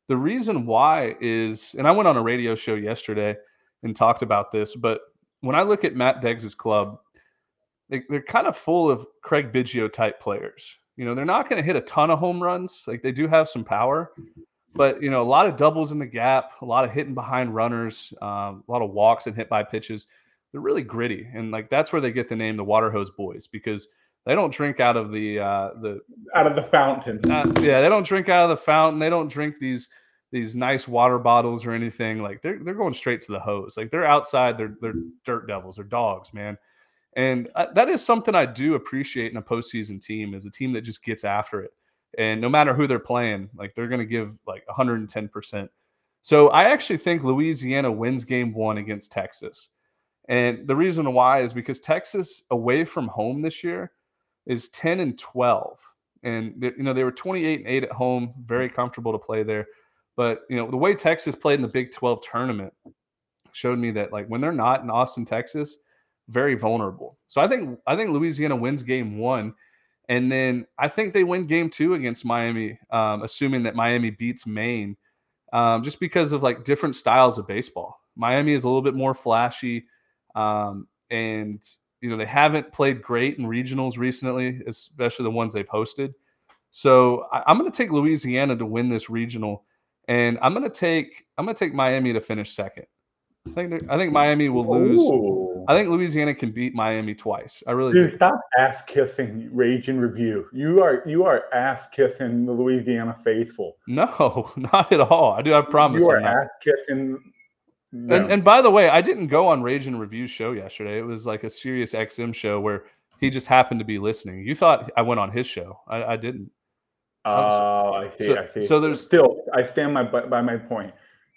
The reason why is, and I went on a radio show yesterday and talked about this, but when I look at Matt Deggs' club, they, are kind of full of Craig Biggio type players. You know, they're not going to hit a ton of home runs. Like they do have some power, but you know, a lot of doubles in the gap, a lot of hitting behind runners, um, a lot of walks and hit by pitches. They're really gritty, and like that's where they get the name the Water Hose Boys because they don't drink out of the uh, the out of the fountain. Uh, yeah, they don't drink out of the fountain. They don't drink these these nice water bottles or anything. Like they're they're going straight to the hose. Like they're outside. They're they're dirt devils. They're dogs, man. And I, that is something I do appreciate in a postseason team is a team that just gets after it. And no matter who they're playing, like they're going to give like 110 percent. So I actually think Louisiana wins game one against Texas. And the reason why is because Texas away from home this year is 10 and 12. And you know, they were 28 and 8 at home, very comfortable to play there. But you know, the way Texas played in the Big 12 tournament showed me that like when they're not in Austin, Texas, very vulnerable. So I think I think Louisiana wins game one. And then I think they win game two against Miami, um, assuming that Miami beats Maine, um, just because of like different styles of baseball. Miami is a little bit more flashy. Um, and you know they haven't played great in regionals recently, especially the ones they've hosted. So I, am going to take Louisiana to win this regional, and I'm going to take I'm going to take Miami to finish second. I think I think Miami will lose. Ooh. I think Louisiana can beat Miami twice. I really Dude, do. stop ass kissing Rage and Review. You are you are ass kissing the Louisiana faithful. No, not at all. I do. I promise. You are ass kissing. And, and by the way, I didn't go on Rage and Review show yesterday. It was like a Sirius XM show where he just happened to be listening. You thought I went on his show. I, I didn't. Oh, I see. so- I see. so there's- still. I stand my by, by my point.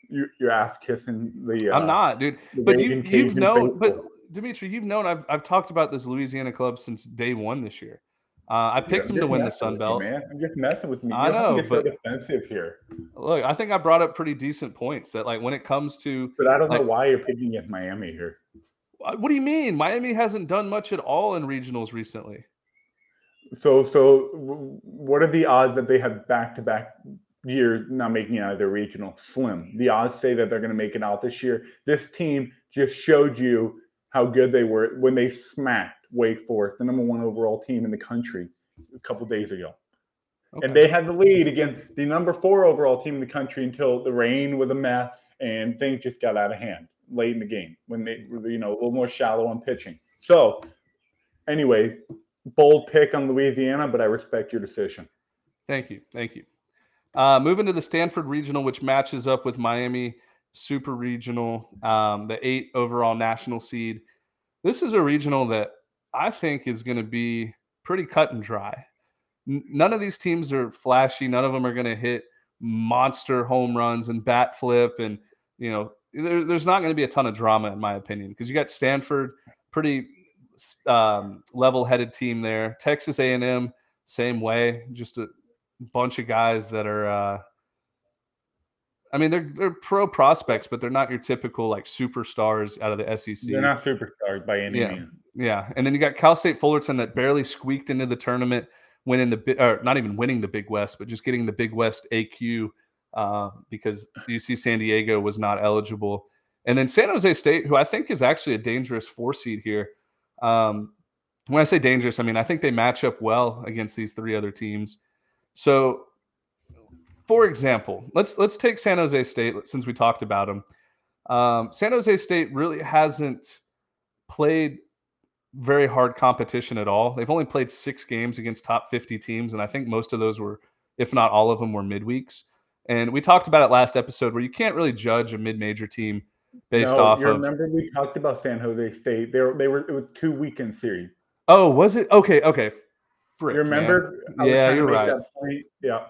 You you're ass kissing the. Uh, I'm not, dude. But you, you've known, but. Dimitri, you've known I've I've talked about this Louisiana club since day one this year. Uh, I picked I'm them to win the Sun with you, Belt. man. I'm just messing with me. I You have know, get so but- defensive here. Look, I think I brought up pretty decent points that like when it comes to But I don't know why you're picking against Miami here. Uh, what do you mean? Miami hasn't done much at all in regionals recently. So so what are the odds that they have back to back years not making it out of their regional? Slim. The odds say that they're going to make it out this year. This team just showed you how good they were when they smacked Wake Forest, the number one overall team in the country, a couple days ago. Okay. And they had the lead again, the number four overall team in the country until the rain was a mess and things just got out of hand late in the game when they were, you know, a little more shallow on pitching. So, anyway, bold pick on Louisiana, but I respect your decision. Thank you. Thank you. Uh, moving to the Stanford Regional, which matches up with Miami Super Regional, um, the eight overall national seed. This is a regional that I think is going to be pretty cut and dry. None of these teams are flashy. None of them are going to hit monster home runs and bat flip. And, you know, there, there's not going to be a ton of drama, in my opinion, because you got Stanford, pretty um, level-headed team there. Texas A&M, same way, just a bunch of guys that are uh I mean they're they're pro prospects, but they're not your typical like superstars out of the SEC. They're not superstars by any Yeah. means. Yeah, and then you got Cal State Fullerton that barely squeaked into the tournament, winning the or not even winning the Big West, but just getting the Big West AQ uh, because UC San Diego was not eligible. And then San Jose State, who I think is actually a dangerous four seed here. Um, when I say dangerous, I mean I think they match up well against these three other teams. So, for example, let's let's take San Jose State since we talked about them. Um, San Jose State really hasn't played very hard competition at all. They've only played six games against top 50 teams, and I think most of those were, if not all of them, were midweeks. And we talked about it last episode where you can't really judge a mid-major team based no, off you of. remember we talked about San Jose State. They were they were it was two weekend series. Oh, was it? Okay, okay. Frick, you remember? Yeah, you're right. Yeah.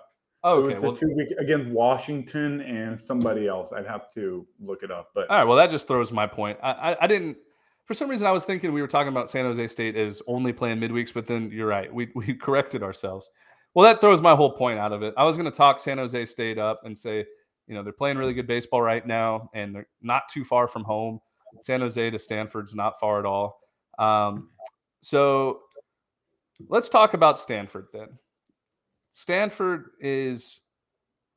Oh, okay. Well, two week against Washington and somebody else. I'd have to look it up, but All right. Well, that just throws my point. I, I, I didn't. For some reason, I was thinking we were talking about San Jose State as only playing midweeks, but then you're right. We we corrected ourselves. Well, that throws my whole point out of it. I was going to talk San Jose State up and say, you know, they're playing really good baseball right now, and they're not too far from home. San Jose to Stanford's not far at all. Um, so let's talk about Stanford then. Stanford is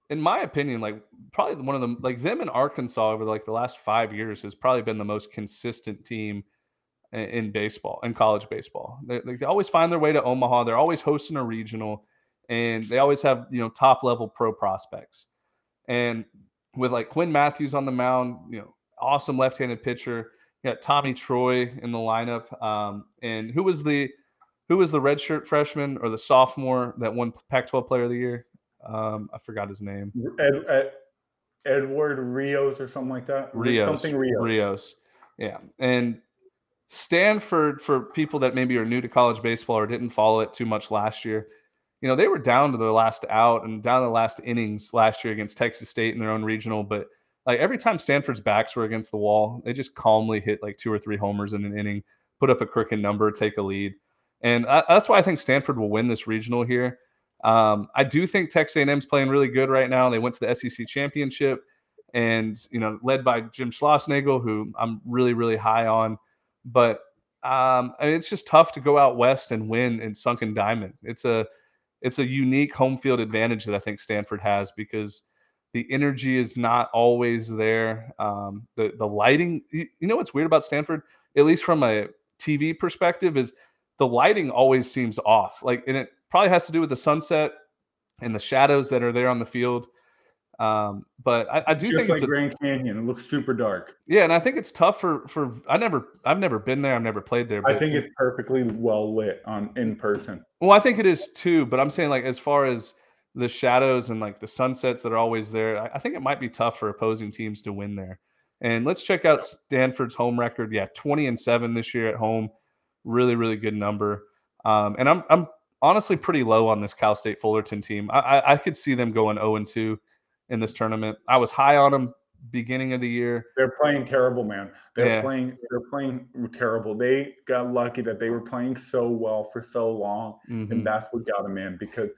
in my opinion, like probably one of them, like them in Arkansas over like the last five years has probably been the most consistent team in, in baseball, in college baseball. They, they always find their way to Omaha. They're always hosting a regional, and they always have you know top level pro prospects. And with like Quinn Matthews on the mound, you know, awesome left-handed pitcher. You got Tommy Troy in the lineup, um, and who was the who was the redshirt freshman or the sophomore that won Pac-12 Player of the Year? Um, I forgot his name. Ed, Ed, Edward Rios or something like that. Rios. Something Rios. Rios. Yeah. And Stanford, for people that maybe are new to college baseball or didn't follow it too much last year, you know, they were down to the last out and down to the last innings last year against Texas State in their own regional. But like every time Stanford's backs were against the wall, they just calmly hit like two or three homers in an inning, put up a crooked number, take a lead. And I, that's why I think Stanford will win this regional here. Um, I do think Texas A&M's playing really good right now. They went to the SEC championship, and you know, led by Jim Schlossnagle, who I'm really, really high on. But um, I mean, it's just tough to go out west and win in Sunken Diamond. It's a it's a unique home field advantage that I think Stanford has because The energy is not always there. Um, the the lighting. You, you know what's weird about Stanford, at least from a TV perspective, is the lighting always seems off. Like, and it probably has to do with the sunset and the shadows that are there on the field. Um, but I, I do Just think like it's a, Grand Canyon, it looks super dark. yeah, and I think it's tough for for I never I've never been there. I've never played there. I think it's perfectly well lit on in person. Well, I think it is too, but I'm saying like as far as the shadows and like the sunsets that are always there, I, I think it might be tough for opposing teams to win there. And let's check out Stanford's home record. Yeah, 20 and 7 this year at home. Really, really good number. Um, and I'm I'm honestly pretty low on this Cal State Fullerton team. I, I, I could see them going 0 and 2 in this tournament. I was high on them beginning of the year. They're playing terrible, man. They're Yeah. playing. They're playing terrible. They got lucky that they were playing so well for so long, Mhm. and that's what got them in. Because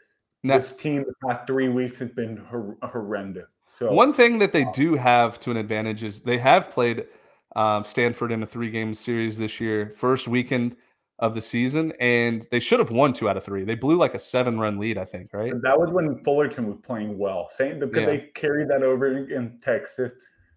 Now- this team the past three weeks has been hor- horrendous. So One thing that they do have to an advantage is they have played um, Stanford in a three game series this year, first weekend of the season, and they should have won two out of three. They blew like a seven run lead, I think, right? that was when Fullerton was playing well. Same because Yeah. they carried that over in, in Texas.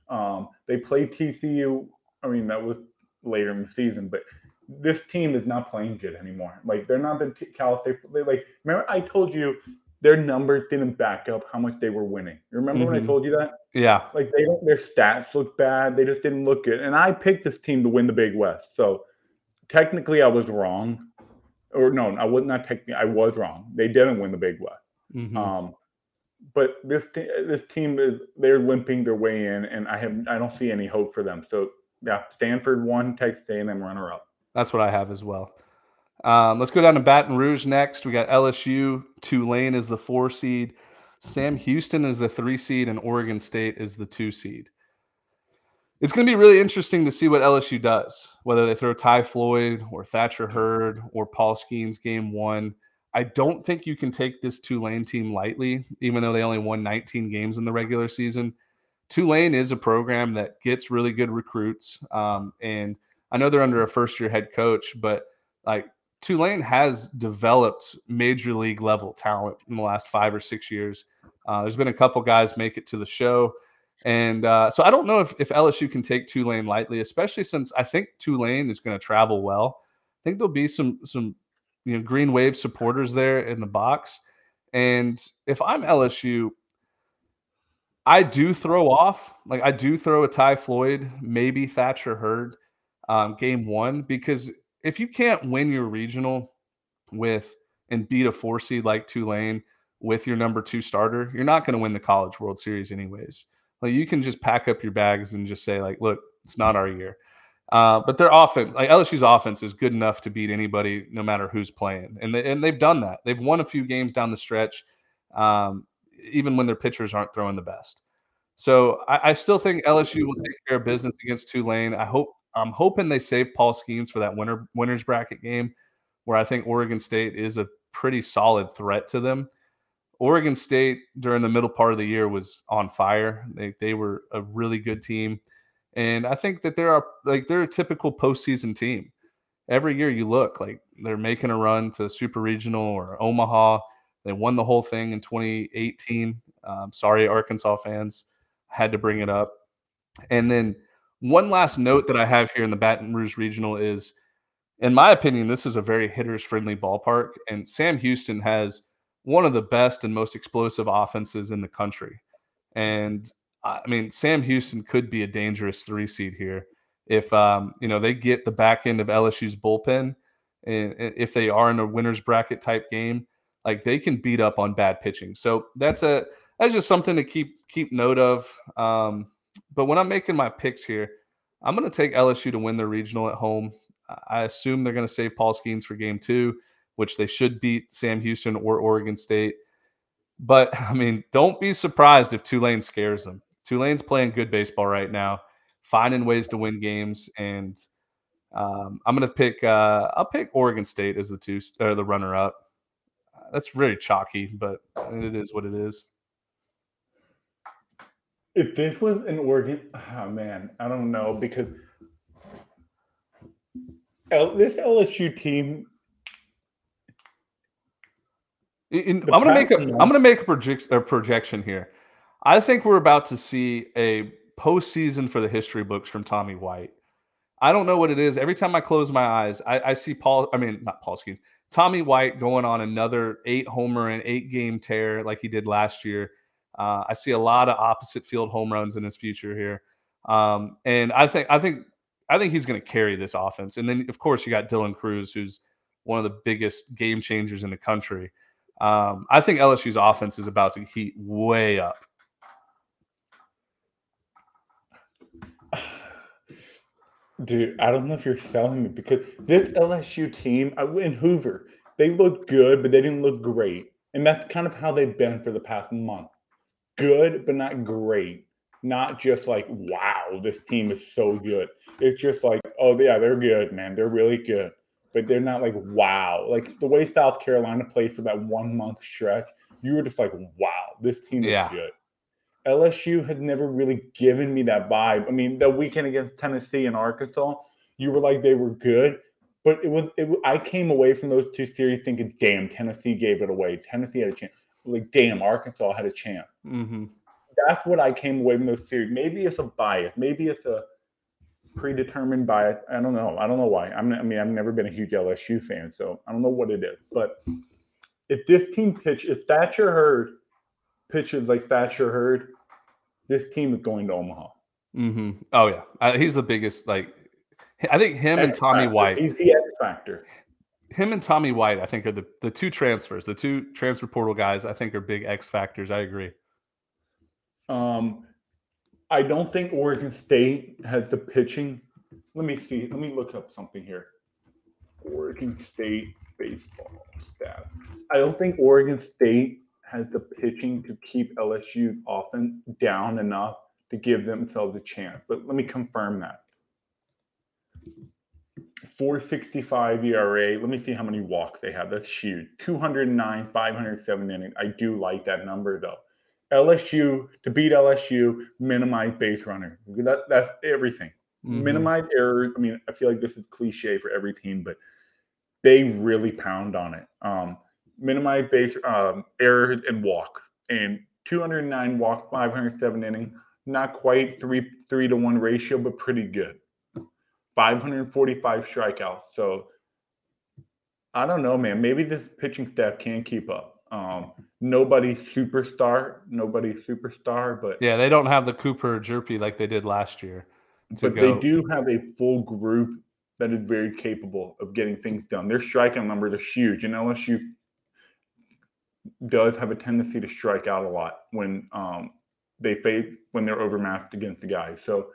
Um, they played TCU. I mean, that was later in the season, but this team is not playing good anymore. Like they're not the t- Cal State. They like remember I told you their numbers didn't back up how much they were winning. You remember when I Mhm. told you that? Yeah. Like they don't, their stats look bad. They just didn't look good. And I picked this team to win the Big West. So technically, I was wrong. Or no, I was not technically. I was wrong. They didn't win the Big West. Mhm. Um, but this te- this team is they're limping their way in, and I have I don't see any hope for them. So yeah, Stanford one, Texas A&M runner up. That's what I have as well. Um, let's go down to Baton Rouge next. We got LSU. Tulane is the four seed. Sam Houston is the three seed, and Oregon State is the two seed. It's going to be really interesting to see what LSU does, whether they throw Ty Floyd or Thatcher Hurd or Paul Skenes game one. I don't think you can take this Tulane team lightly, even though they only won 19 games in the regular season. Tulane is a program that gets really good recruits. Um, and I know they're under a first year head coach, but like Tulane has developed major league level talent in the last five or six years. Uh, there's been a couple guys make it to the show. And uh, so I don't know if, if LSU can take Tulane lightly, especially since I think Tulane is going to travel well. I think there'll be some some you know Green Wave supporters there in the box. And if I'm LSU, I do throw off, like I do throw a Ty Floyd, maybe Thatcher Hurd, um, game one, because if you can't win your regional with and beat a four seed like Tulane with your number two starter, you're not going to win the College World Series anyways. Like you can just pack up your bags and just say like, look, it's not our year. Uh, but their offense, like LSU's offense, is good enough to beat anybody, no matter who's playing, and they, and they've done that. They've won a few games down the stretch, um, even when their pitchers aren't throwing the best. So I, I still think LSU will take care of business against Tulane. I hope I'm hoping they save Paul Skenes for that winner winners bracket game, where I think Oregon State is a pretty solid threat to them. Oregon State during the middle part of the year was on fire. They they were a really good team. And I think that they're a, like they're a typical postseason team. Every year you look like they're making a run to Super Regional or Omaha. They won the whole thing in 2018. Um, sorry, Arkansas fans, had to bring it up. And then one last note that I have here in the Baton Rouge Regional is, in my opinion, this is a very hitters friendly ballpark, and Sam Houston has one of the best and most explosive offenses in the country. And I mean, Sam Houston could be a dangerous three seed here if um, you know they get the back end of LSU's bullpen, and if they are in a winners bracket type game, like they can beat up on bad pitching. So that's a that's just something to keep keep note of. Um, but when I'm making my picks here, I'm going to take LSU to win their regional at home. I assume they're going to save Paul Skenes for game two, which they should beat Sam Houston or Oregon State. But I mean, don't be surprised if Tulane scares them. Tulane's playing good baseball right now, finding ways to win games, and um, I'm going to pick. Uh, I'll pick Oregon State as the two or the runner up. That's very chalky, but it is what it is. If this was an Oregon, oh man, I don't know because L, this LSU team. In, I'm gonna make a I'm gonna make a, project, a projection here. I think we're about to see a postseason for the history books from Tommy White. I don't know what it is. Every time I close my eyes, I, I see Paul. I mean, not Paul Skenes. Tommy White going on another eight homer and eight game tear like he did last year. Uh, I see a lot of opposite field home runs in his future here, um, and I think I think I think he's going to carry this offense. And then of course you got Dylan Crews, who's one of the biggest game changers in the country. Um, I think LSU's offense is about to heat way up. Dude, I don't know if you're selling me because this LSU team, I in Hoover, they look good, but they didn't look great. And that's kind of how they've been for the past month. Good, but not great. Not just like, wow, this team is so good. It's just like, oh, yeah, they're good, man. They're really good. But they're not like, wow. Like the way South Carolina played for that one month stretch, you were just like, wow, this team is Yeah. good. LSU has never really given me that vibe. I mean, the weekend against Tennessee and Arkansas, you were like they were good, but it was it, I came away from those two series thinking, damn, Tennessee gave it away. Tennessee had a chance. Like, damn, Arkansas had a chance. Mm-hmm. That's what I came away from those series. Maybe it's a bias. Maybe it's a predetermined bias. I don't know. I don't know why. I'm. I mean, I've never been a huge LSU fan, so I don't know what it is. But if this team pitch, if Thatcher Hurd pitches like Thatcher Hurd, this team is going to Omaha. Mm-hmm. Oh yeah, uh, he's the biggest. Like, I think him and Tommy factor. White. He's the X factor. Him and Tommy White, I think, are the, the two transfers, the two transfer portal guys, I think are big X factors. I agree. Um, I don't think Oregon State has the pitching. Let me see. Let me look up something here. Oregon State baseball stat. I don't think Oregon State has the pitching to keep LSU often down enough to give themselves a chance. But let me confirm that. 465 ERA. Let me see how many walks they have. That's huge. 209, 507 innings. I do like that number though. LSU to beat LSU, minimize base runner. That, that's everything. Mhm. Minimize errors. I mean, I feel like this is cliche for every team, but they really pound on it. Um, minimize base um, errors and walk. And 209 walks, 507 inning. Not quite three three to one ratio, but pretty good. 545 strikeouts. So I don't know, man. Maybe the pitching staff can keep up. Um, nobody superstar, nobody superstar, but Yeah, they don't have the Cooper Hjerpe like they did last year. but go- they do have a full group that is very capable of getting things done. Their striking numbers are huge, and LSU does have a tendency to strike out a lot when um, they face when they're overmatched against the guys. So,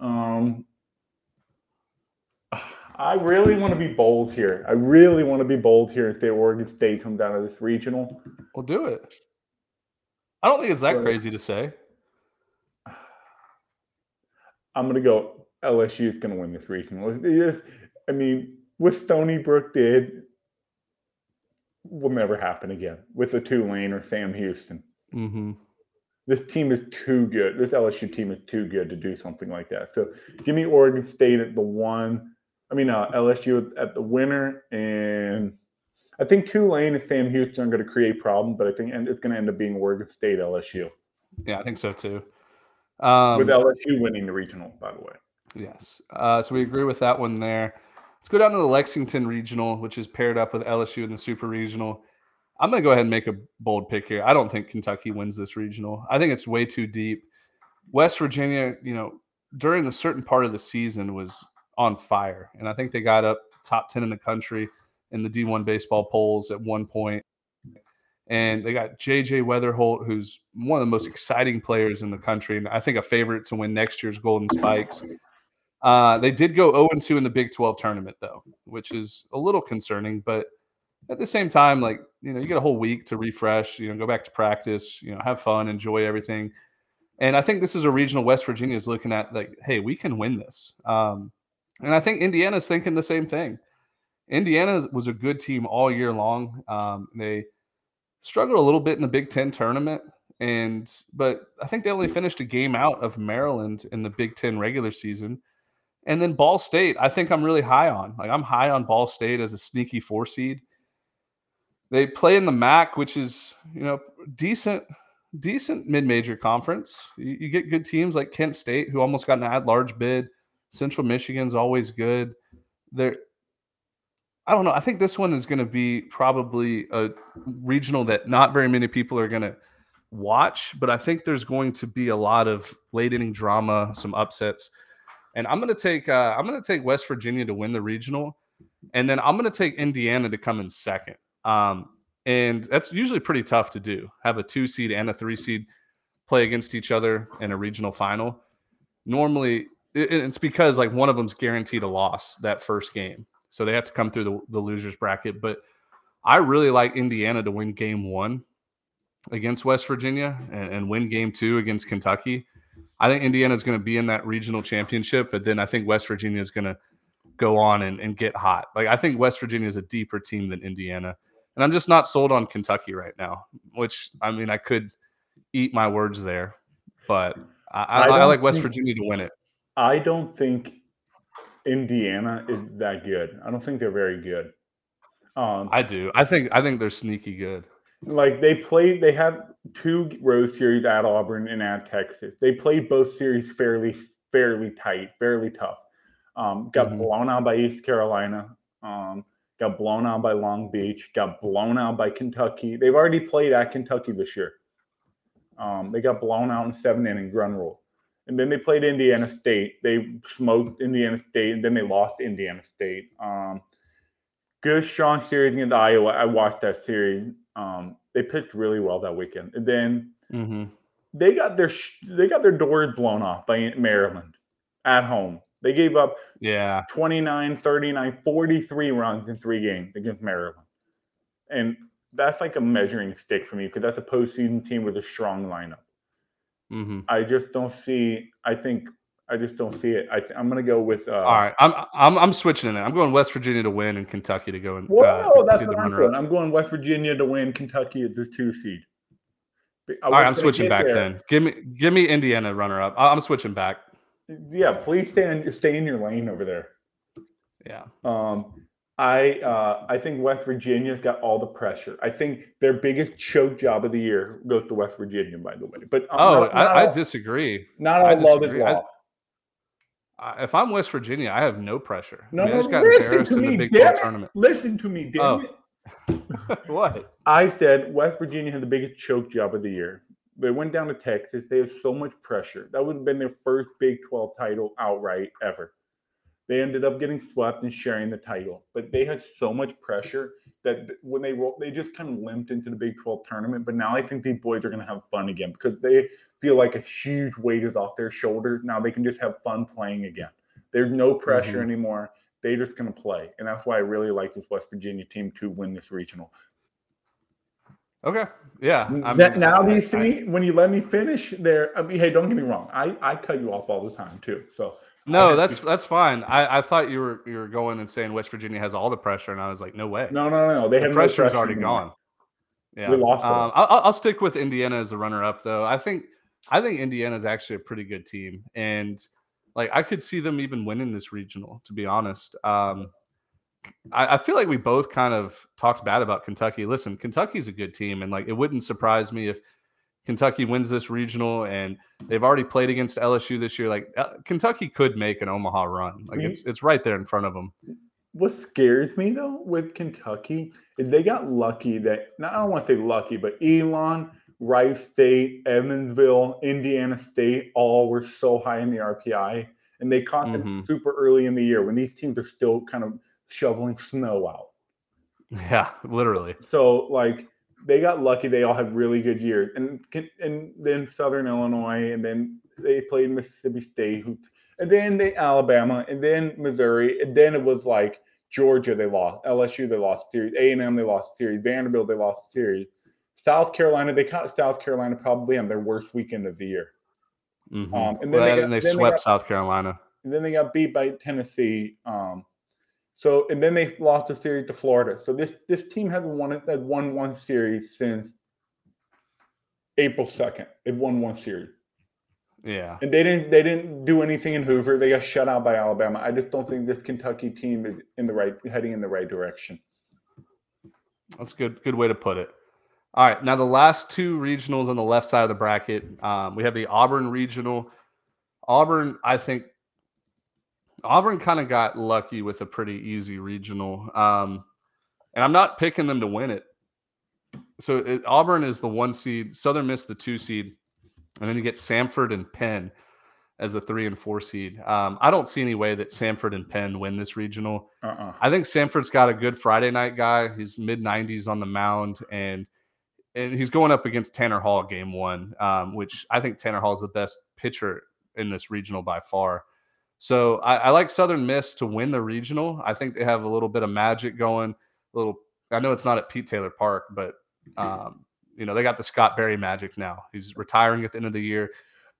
um, I really want to be bold here. I really want to be bold here and say Oregon State comes out of this regional. We'll do it. I don't think it's that But- crazy to say. I'm gonna go. LSU is gonna win this regional. I mean, what Stony Brook did will never happen again with a Tulane or Sam Houston. Mm-hmm. This team is too good. This LSU team is too good to do something like that. So give me Oregon State at the one. I mean, uh, LSU at the winner, and I think Tulane and Sam Houston are going to create problems, but I think it's going to end up being Oregon State LSU Yeah, I think so too. Um, with LSU winning the regional. By the way. Yes. Uh, so we agree with that one there. Let's go down to the Lexington Regional, which is paired up with LSU in the Super Regional. I'm going to go ahead and make a bold pick here. I don't think Kentucky wins this regional. I think it's way too deep. West Virginia, you know, during a certain part of the season was on fire. And I think they got up top 10 in the country in the D1 baseball polls at one point. And they got JJ Wetherholt, who's one of the most exciting players in the country, and I think a favorite to win next year's Golden Spikes. Uh, they did go 0 2 in the Big 12 tournament, though, which is a little concerning. But at the same time, like, you know, you get a whole week to refresh, you know, go back to practice, you know, have fun, enjoy everything. And I think this is a regional West Virginia is looking at, like, hey, we can win this. Um, and I think Indiana's thinking the same thing. Indiana was a good team all year long. Um, they struggled a little bit in the Big Ten tournament, and but I think they only finished a game out of Maryland in the Big Ten regular season. And then Ball State, I think I'm really high on. Like I'm high on Ball State as a sneaky four seed. They play in the MAC, which is you know decent, decent mid-major conference. You, you, get good teams like Kent State, who almost got an at-large bid. Central Michigan's always good. There, I don't know. I think this one is going to be probably a regional that not very many people are going to watch, but I think there's going to be a lot of late inning drama, some upsets, and I'm going to take uh, I'm going to take West Virginia to win the regional, and then I'm going to take Indiana to come in second. Um, and that's usually pretty tough to do. Have a two seed and a three seed play against each other in a regional final. Normally, it's because like one of them's guaranteed a loss that first game, so they have to come through the, the losers bracket. But I really like Indiana to win game one against West Virginia and, and win game two against Kentucky. I think Indiana is going to be in that regional championship, but then I think West Virginia is going to go on and, and get hot. Like I think West Virginia is a deeper team than Indiana. And I'm just not sold on Kentucky right now, which I mean, I could eat my words there, but I, I, I like West Virginia to win it. I don't think Indiana is that good. I don't think they're very good. Um, I do. I think I think they're sneaky good. Like they played, they had two road series at Auburn and at Texas. They played both series fairly, fairly tight, fairly tough. Um, got mm-hmm. blown out by East Carolina. Um, got blown out by Long Beach. Got blown out by Kentucky. They've already played at Kentucky this year. Um, they got blown out in seven inning run rule. And then they played Indiana State. They smoked Indiana State, and then they lost Indiana State. Um, good, strong series against Iowa. I watched that series. Um, they pitched really well that weekend, and then mm-hmm. they got their they got their doors blown off by Maryland at home. They gave up yeah 29, 39, 43 runs in three games against Maryland. And that's like a measuring stick for me because that's a postseason team with a strong lineup. Mm-hmm. I just don't see. I think I just don't see it. I am going to go with. Uh, All right, I'm I'm I'm switching in it. I'm going West Virginia to win and Kentucky to go and. Well, uh, no, that's what I'm doing. I'm going West Virginia to win, Kentucky at the two seed. All right, I'm switching back there. then. Give me give me Indiana runner up. I'm switching back. Yeah, please stay in stay in your lane over there. Yeah. Um, I uh, I think West Virginia's got all the pressure. I think their biggest choke job of the year goes to West Virginia, by the way. But um, oh, not, not I, all, I, disagree. Not all love is lost. if I'm West Virginia, I have no pressure. No, I, mean, no, I just got embarrassed in the Big 12 tournament. Listen to me, damn oh. it. what? I said West Virginia had the biggest choke job of the year. They went down to Texas. They had so much pressure. That would have been their first Big 12 title outright ever. They ended up getting swept and sharing the title, but they had so much pressure that when they rolled, they just kind of limped into the Big 12 tournament. But now I think these boys are going to have fun again because they feel like a huge weight is off their shoulders. Now they can just have fun playing again. There's no pressure mm-hmm. anymore. They're just going to play. And that's why I really like this West Virginia team to win this regional. Okay. Yeah. That, now do you see when you let me finish there? I mean, hey, don't get me wrong. I, I cut you off all the time too. So no, that's that's fine. I, I thought you were you were going and saying West Virginia has all the pressure, and I was like, no way. No, no, no. They the have pressure's no pressure already gone. Yeah, we lost. Um, I'll, I'll stick with Indiana as a runner-up, though. I think I think Indiana is actually a pretty good team, and like I could see them even winning this regional. To be honest, um, I, I feel like we both kind of talked bad about Kentucky. Listen, Kentucky's a good team, and like it wouldn't surprise me if Kentucky wins this regional, and they've already played against LSU this year. Like uh, Kentucky could make an Omaha run. Like it's it's right there in front of them. What scares me though with Kentucky is they got lucky that not I don't want to say lucky, but Elon, Wright State, Evansville, Indiana State all were so high in the RPI, and they caught them mm-hmm. super early in the year when these teams are still kind of shoveling snow out. Yeah, literally. So like they got lucky. They all had really good years, and and then Southern Illinois, and then they played Mississippi State, and then they Alabama, and then Missouri, and then it was like Georgia. They lost LSU. They lost series. A and M. They lost series. Vanderbilt. They lost series. South Carolina. They caught South Carolina probably on their worst weekend of the year. Mm-hmm. Um, and then well, they, got, and they swept they got, South Carolina. And then they got beat by Tennessee. Um, so and then they lost a series to Florida. So this this team hasn't won it had won one series since April second. It won one series. Yeah. And they didn't they didn't do anything in Hoover. They got shut out by Alabama. I just don't think this Kentucky team is in the right heading in the right direction. That's good good way to put it. All right, now the last two regionals on the left side of the bracket, um, we have the Auburn regional. Auburn, I think Auburn kind of got lucky with a pretty easy regional, um, and I'm not picking them to win it. So it, Auburn is the one seed, Southern Miss the two seed, and then you get Samford and Penn as a three and four seed. Um, I don't see any way that Samford and Penn win this regional. Uh-uh. I think Samford's got a good Friday night guy. He's mid 90s on the mound, and and he's going up against Tanner Hall game one, um, which I think Tanner Hall is the best pitcher in this regional by far. So I, I, like Southern Miss to win the regional. I think they have a little bit of magic going. A little, I know it's not at Pete Taylor Park, but um, you know they got the Scott Berry magic now. He's retiring at the end of the year.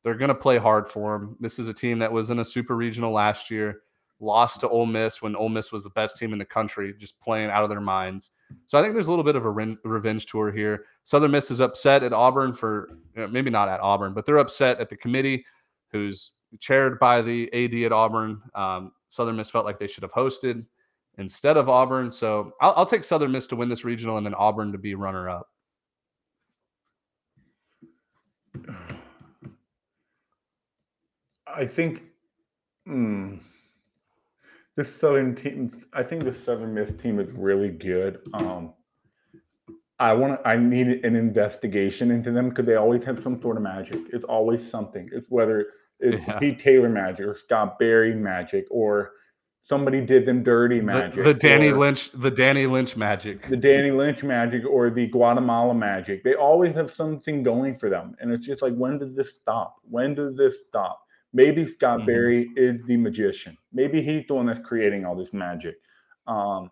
They're going to play hard for him. This is a team that was in a super regional last year, lost to Ole Miss when Ole Miss was the best team in the country, just playing out of their minds. So I think there's a little bit of a re- revenge tour here. Southern Miss is upset at Auburn for you know, maybe not at Auburn, but they're upset at the committee, who's chaired by the AD at Auburn. Um, Southern Miss felt like they should have hosted instead of Auburn. So I'll, I'll take Southern Miss to win this regional and then Auburn to be runner up. I think mm, the Southern team. I think the Southern Miss team is really good. Um, I want. I need an investigation into them because they always have some sort of magic. It's always something. It's whether it's yeah. Pete Taylor magic or Scott Berry magic or somebody did them dirty magic. The, the Danny Lynch, the Danny Lynch magic. The Danny Lynch magic or the Guatemala magic. They always have something going for them. And it's just like, when does this stop? When does this stop? Maybe Scott mm-hmm. Berry is the magician. Maybe he's the one that's creating all this magic. Um,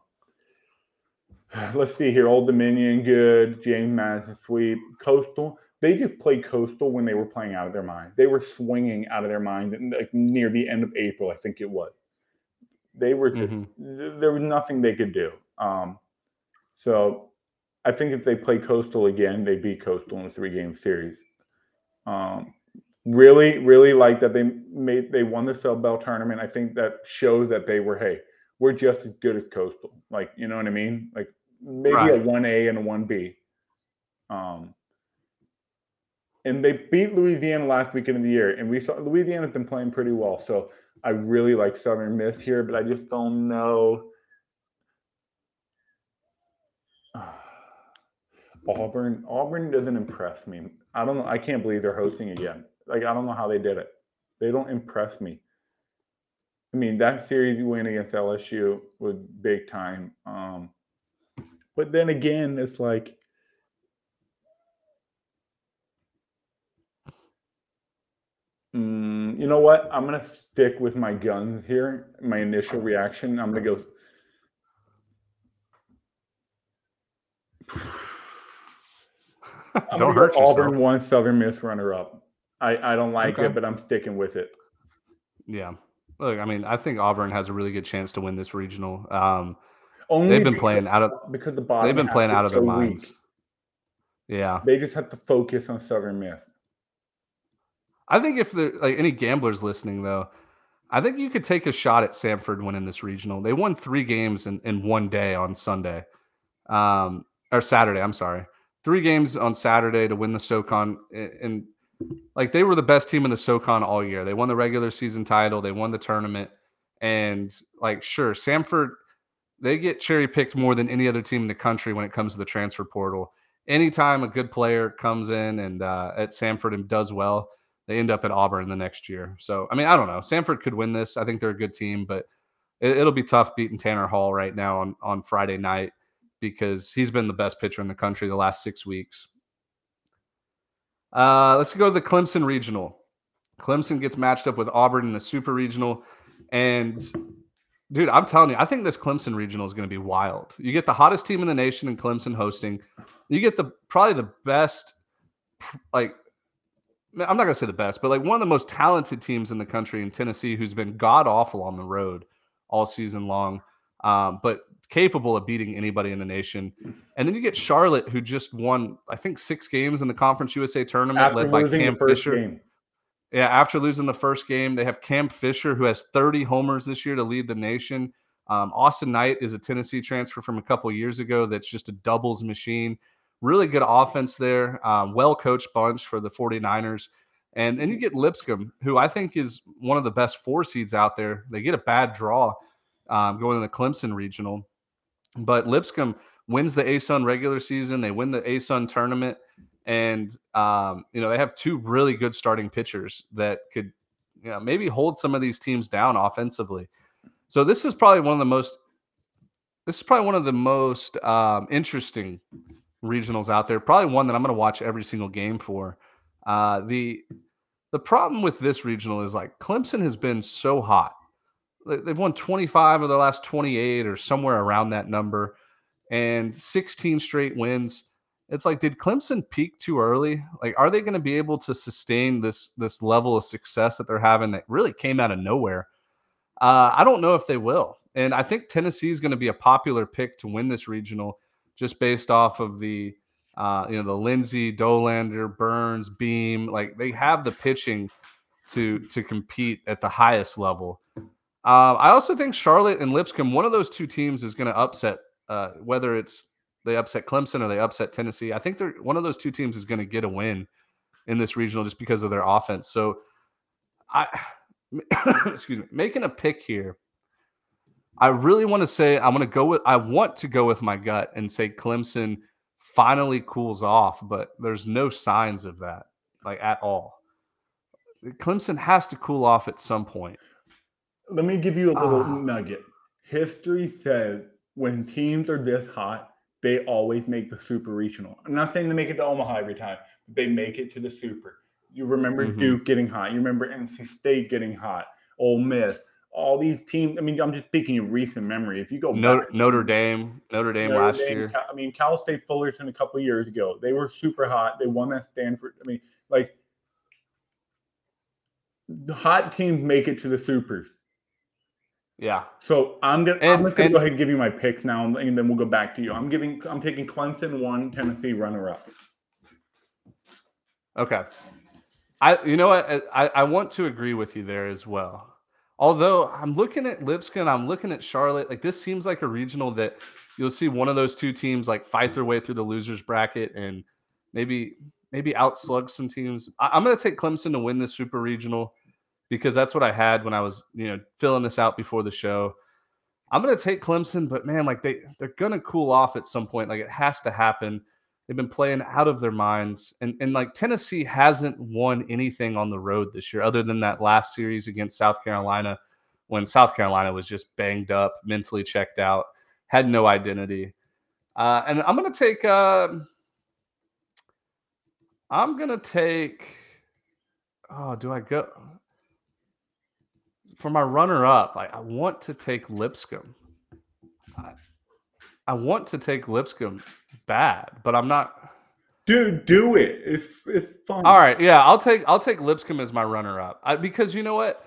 let's see here. Old Dominion, good. James Madison, sweep. Coastal. They just played Coastal when they were playing out of their mind. They were swinging out of their mind like near the end of April, I think it was. They were mm-hmm. there was nothing they could do. Um, so I think if they play Coastal again, they beat Coastal in a three game series. Um, really, really like that they made they won the Sun Belt tournament. I think that shows that they were, hey, we're just as good as Coastal. Like, you know what I mean? Like maybe right. a one A and a one B. Um, and they beat Louisiana last weekend of the year, and we saw Louisiana's been playing pretty well. So I really like Southern Miss here, but I just don't know. Auburn, Auburn doesn't impress me. I don't know. I can't believe they're hosting again. Like I don't know how they did it. They don't impress me. I mean, that series win against LSU was big time. Um, but then again, it's like Mm, you know what? I'm gonna stick with my guns here. My initial reaction. I'm gonna go. I'm don't hurt go Auburn one, Southern Miss runner up. I I don't like okay. it, but I'm sticking with it. Yeah. Look, I mean, I think Auburn has a really good chance to win this regional. Um, Only they've been playing out of because the bottom they've been playing out of their minds. Yeah, they just have to focus on Southern Miss. I think if the like any gamblers listening though, I think you could take a shot at Samford winning this regional. They won three games in, in one day on Sunday, um, or Saturday. I'm sorry, three games on Saturday to win the SoCon, and, and like they were the best team in the SoCon all year. They won the regular season title, they won the tournament, and like sure, Samford they get cherry picked more than any other team in the country when it comes to the transfer portal. Anytime a good player comes in and uh, at Samford and does well, they end up at Auburn the next year. So, I mean, I don't know. Samford could win this. I think they're a good team, but it, will be tough beating Tanner Hall right now on, on Friday night because he's been the best pitcher in the country the last six weeks. Uh, let's go to the Clemson Regional. Clemson gets matched up with Auburn in the Super Regional. And, dude, I'm telling you, I think this Clemson Regional is going to be wild. You get the hottest team in the nation in Clemson hosting. You get the probably the best, like, I'm not going to say the best, but like one of the most talented teams in the country in Tennessee, who's been god awful on the road all season long, um, but capable of beating anybody in the nation. And then you get Charlotte, who just won, I think, six games in the Conference USA tournament, after led by Cam Fisher. Game. Yeah, after losing the first game, they have Cam Fisher, who has 30 homers this year to lead the nation. Um, Austin Knight is a Tennessee transfer from a couple years ago that's just a doubles machine. Really good offense there, um, well coached bunch for the 49ers. And then you get Lipscomb, who I think is one of the best four seeds out there. They get a bad draw um, going in the Clemson regional, but Lipscomb wins the ASUN regular season. They win the ASUN tournament, and um, you know they have two really good starting pitchers that could, you know, maybe hold some of these teams down offensively. So this is probably one of the most. This is probably one of the most um, interesting regionals out there. Probably one that I'm going to watch every single game for. Uh, the the problem with this regional is like Clemson has been so hot. They've won 25 of the last 28 or somewhere around that number and 16 straight wins. It's like did Clemson peak too early? Like are they going to be able to sustain this this level of success that they're having that really came out of nowhere? Uh, I don't know if they will. And I think Tennessee is going to be a popular pick to win this regional just based off of the uh, you know, the Lindsey, Dollander, Burns, Beam, like they have the pitching to to compete at the highest level. Uh, I also think Charlotte and Lipscomb, one of those two teams is going to upset, uh, whether it's they upset Clemson or they upset Tennessee. I think they're one of those two teams is going to get a win in this regional just because of their offense. So, I excuse me, making a pick here. I really want to say I'm going to go with. I want to go with my gut and say Clemson finally cools off, but there's no signs of that, like at all. Clemson has to cool off at some point. Let me give you a little ah. nugget. History says when teams are this hot, they always make the super regional. I'm not saying they make it to Omaha every time, but they make it to the super. You remember mm-hmm. Duke getting hot. You remember NC State getting hot. Ole Miss all these teams. I mean, I'm just speaking in recent memory. If you go Notre, back, Notre Dame, Notre Dame Notre last Dame, year. I mean, Cal State Fullerton a couple of years ago. They were super hot. They won that Stanford. I mean, like the hot teams make it to the supers. Yeah. So I'm gonna and, I'm just gonna and, go ahead and give you my picks now, and then we'll go back to you. I'm giving I'm taking Clemson one, Tennessee runner up. Okay. I you know what I, I want to agree with you there as well. Although I'm looking at Lipscomb, I'm looking at Charlotte. Like this seems like a regional that you'll see one of those two teams like fight their way through the losers bracket and maybe maybe outslug some teams. I, am going to take Clemson to win this super regional because that's what I had when I was you know filling this out before the show. I'm going to take Clemson, but man, like they they're going to cool off at some point. Like it has to happen. They've been playing out of their minds. And, and like Tennessee hasn't won anything on the road this year other than that last series against South Carolina when South Carolina was just banged up, mentally checked out, had no identity. Uh, and I'm going to take, uh, I'm going to take, oh, do I go? For my runner up, I, I want to take Lipscomb. I, I want to take Lipscomb bad, but I'm not. Dude, do it. It's it's fun. All right, yeah, I'll take I'll take Lipscomb as my runner up I, because you know what,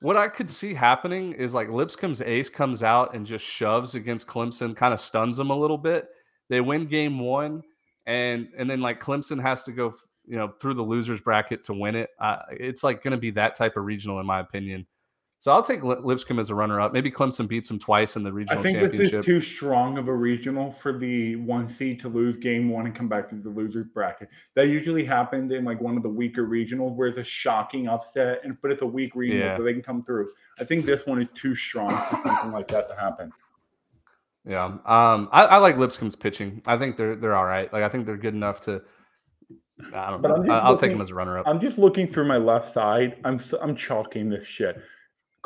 what I could see happening is like Lipscomb's ace comes out and just shoves against Clemson, kind of stuns them a little bit. They win game one, and and then like Clemson has to go you know through the losers bracket to win it. Uh, it's like going to be that type of regional in my opinion. So I'll take Lipscomb as a runner-up. Maybe Clemson beats them twice in the regional. Championship. I think this is too strong of a regional for the one seed to lose game one and come back to the losers bracket. That usually happens in like one of the weaker regionals where it's a shocking upset, and but it's a weak regional yeah. so they can come through. I think this one is too strong for something like that to happen. Yeah, um, I, I like Lipscomb's pitching. I think they're they're all right. Like I think they're good enough to. I don't but know. I'll looking, take them as a runner-up. I'm just looking through my left side. I'm I'm chalking this shit.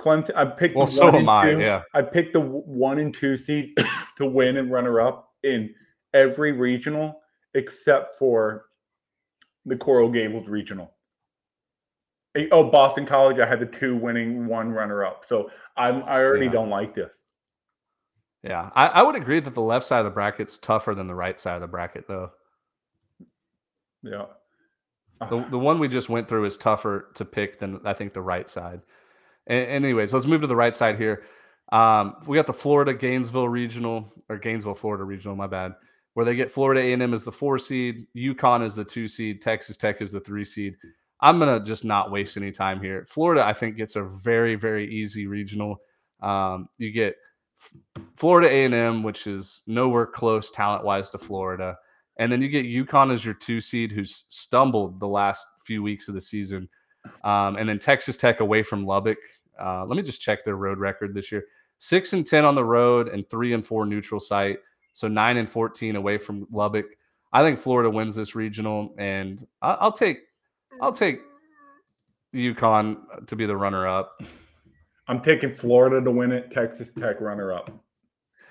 Clemson. I picked. Well, so am I. Two. Yeah. I picked the one and two seed to win and runner up in every regional except for the Coral Gables regional. Oh, Boston College. I had the two winning, one runner up. So I'm. I already yeah. don't like this. Yeah, I, I would agree that the left side of the bracket's tougher than the right side of the bracket, though. Yeah. The, the one we just went through is tougher to pick than I think the right side. And, anyways, let's move to the right side here. Um, we got the Florida Gainesville Regional or Gainesville Florida Regional. My bad. Where they get Florida A&M as the four seed, UConn is the two seed, Texas Tech is the three seed. I'm gonna just not waste any time here. Florida, I think, gets a very very easy regional. Um, you get Florida A&M, which is nowhere close talent wise to Florida. And then you get UConn as your two seed, who's stumbled the last few weeks of the season. Um, and then Texas Tech away from Lubbock. Uh, let me just check their road record this year: six and ten on the road, and three and four neutral site. So nine and fourteen away from Lubbock. I think Florida wins this regional, and I- I'll take I'll take UConn to be the runner up. I'm taking Florida to win it. Texas Tech runner up.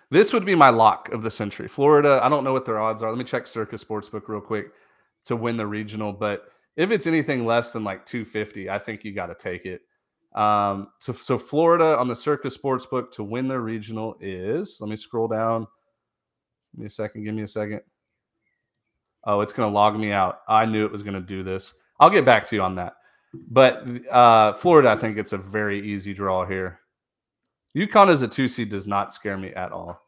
This would be my lock of the century. Florida, I don't know what their odds are. Let me check Circa Sportsbook real quick to win the regional. But if it's anything less than like 250, I think you got to take it. Um, so, so Florida on the Circa Sportsbook to win their regional is, let me scroll down. Give me a second. Give me a second. Oh, it's going to log me out. I knew it was going to do this. I'll get back to you on that. But uh, Florida, I think it's a very easy draw here. UConn as a two seed does not scare me at all.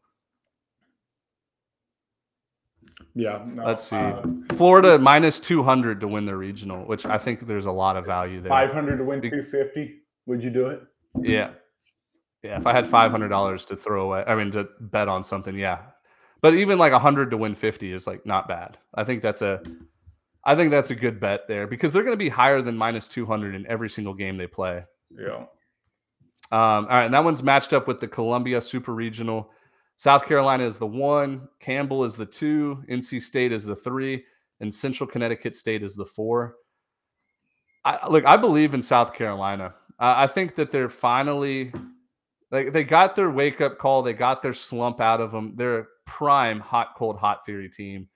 Yeah. No, Let's see. uh, Florida minus 200 to win the regional, which I think there's a lot of value there. 500 to win 250. Would you do it? Yeah. Yeah. If I had $500 to throw away, I mean, to bet on something, yeah. But even like 100 to win 50 is like not bad. I think that's a. I think that's a good bet there because they're going to be higher than minus 200 in every single game they play. Yeah. Um, all right, and that one's matched up with the Columbia Super Regional. South Carolina is the one, Campbell is the two, NC State is the three, and Central Connecticut State is the four. I look, I believe in South Carolina. I, I think that they're finally like they got their wake up call, they got their slump out of them. They're a prime hot, cold, hot theory team,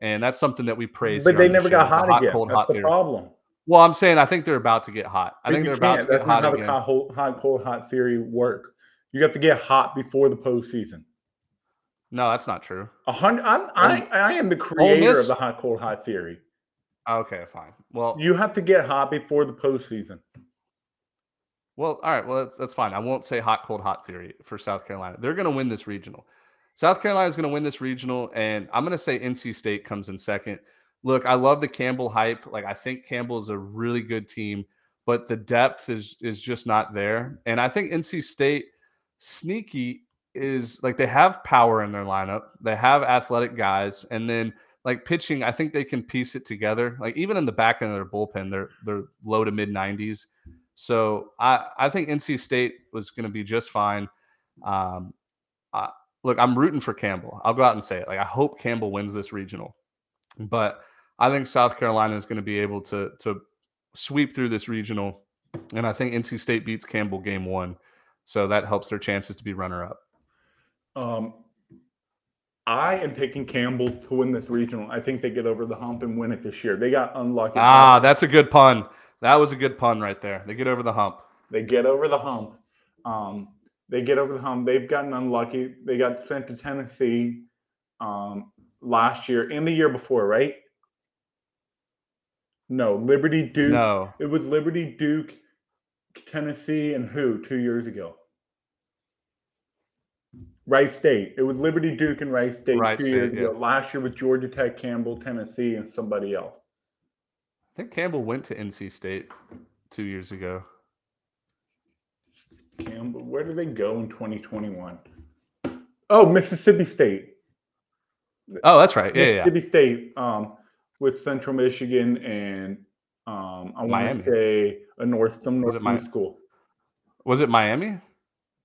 and that's something that we praise. But they on the never got the hot, hot, again. cold, That's hot the theory. problem. Well, I'm saying I think they're about to get hot. I But think they're about to get That's not hot how the hot, cold- hot, cold, hot theory work. You have to get hot before the postseason. No, that's not true. A hundred. I'm, I, I am the creator of the hot, cold, hot theory. Okay, fine. Well, You have to get hot before the postseason. Well, all right. Well, that's, that's fine. I won't say hot, cold, hot theory for South Carolina. They're going to win this regional. South Carolina is going to win this regional, and I'm going to say NC State comes in second. Look, I love the Campbell hype. Like, I think Campbell is a really good team, but the depth is is just not there. And I think NC State sneaky is like they have power in their lineup. They have athletic guys, and then like pitching, I think they can piece it together. Like even in the back end of their bullpen, they're they're low to mid 90s. So I I think NC State was going to be just fine. Um, I, look, I'm rooting for Campbell. I'll go out and say it. Like I hope Campbell wins this regional, but I think South Carolina is going to be able to to sweep through this regional, and I think NC State beats Campbell game one, so that helps their chances to be runner up. Um, I am taking Campbell to win this regional. I think they get over the hump and win it this year. They got unlucky. Ah, that's a good pun. That was a good pun right there. They get over the hump. They get over the hump. Um, they get over the hump. They've gotten unlucky. They got sent to Tennessee um, last year and the year before, right? No, Liberty Duke. No, It was Liberty Duke, Tennessee, and who two years ago? Rice State. It was Liberty Duke and Rice State Wright two State, years ago. yeah. Last year with Georgia Tech, Campbell, Tennessee, and somebody else. I think Campbell went to NC State two years ago. Campbell, where did they go in 2021? Oh, Mississippi State. Oh, that's right. Yeah, yeah. Mississippi State um, with Central Michigan and um, I want to say a North some Was it Mi- school. Was it Miami?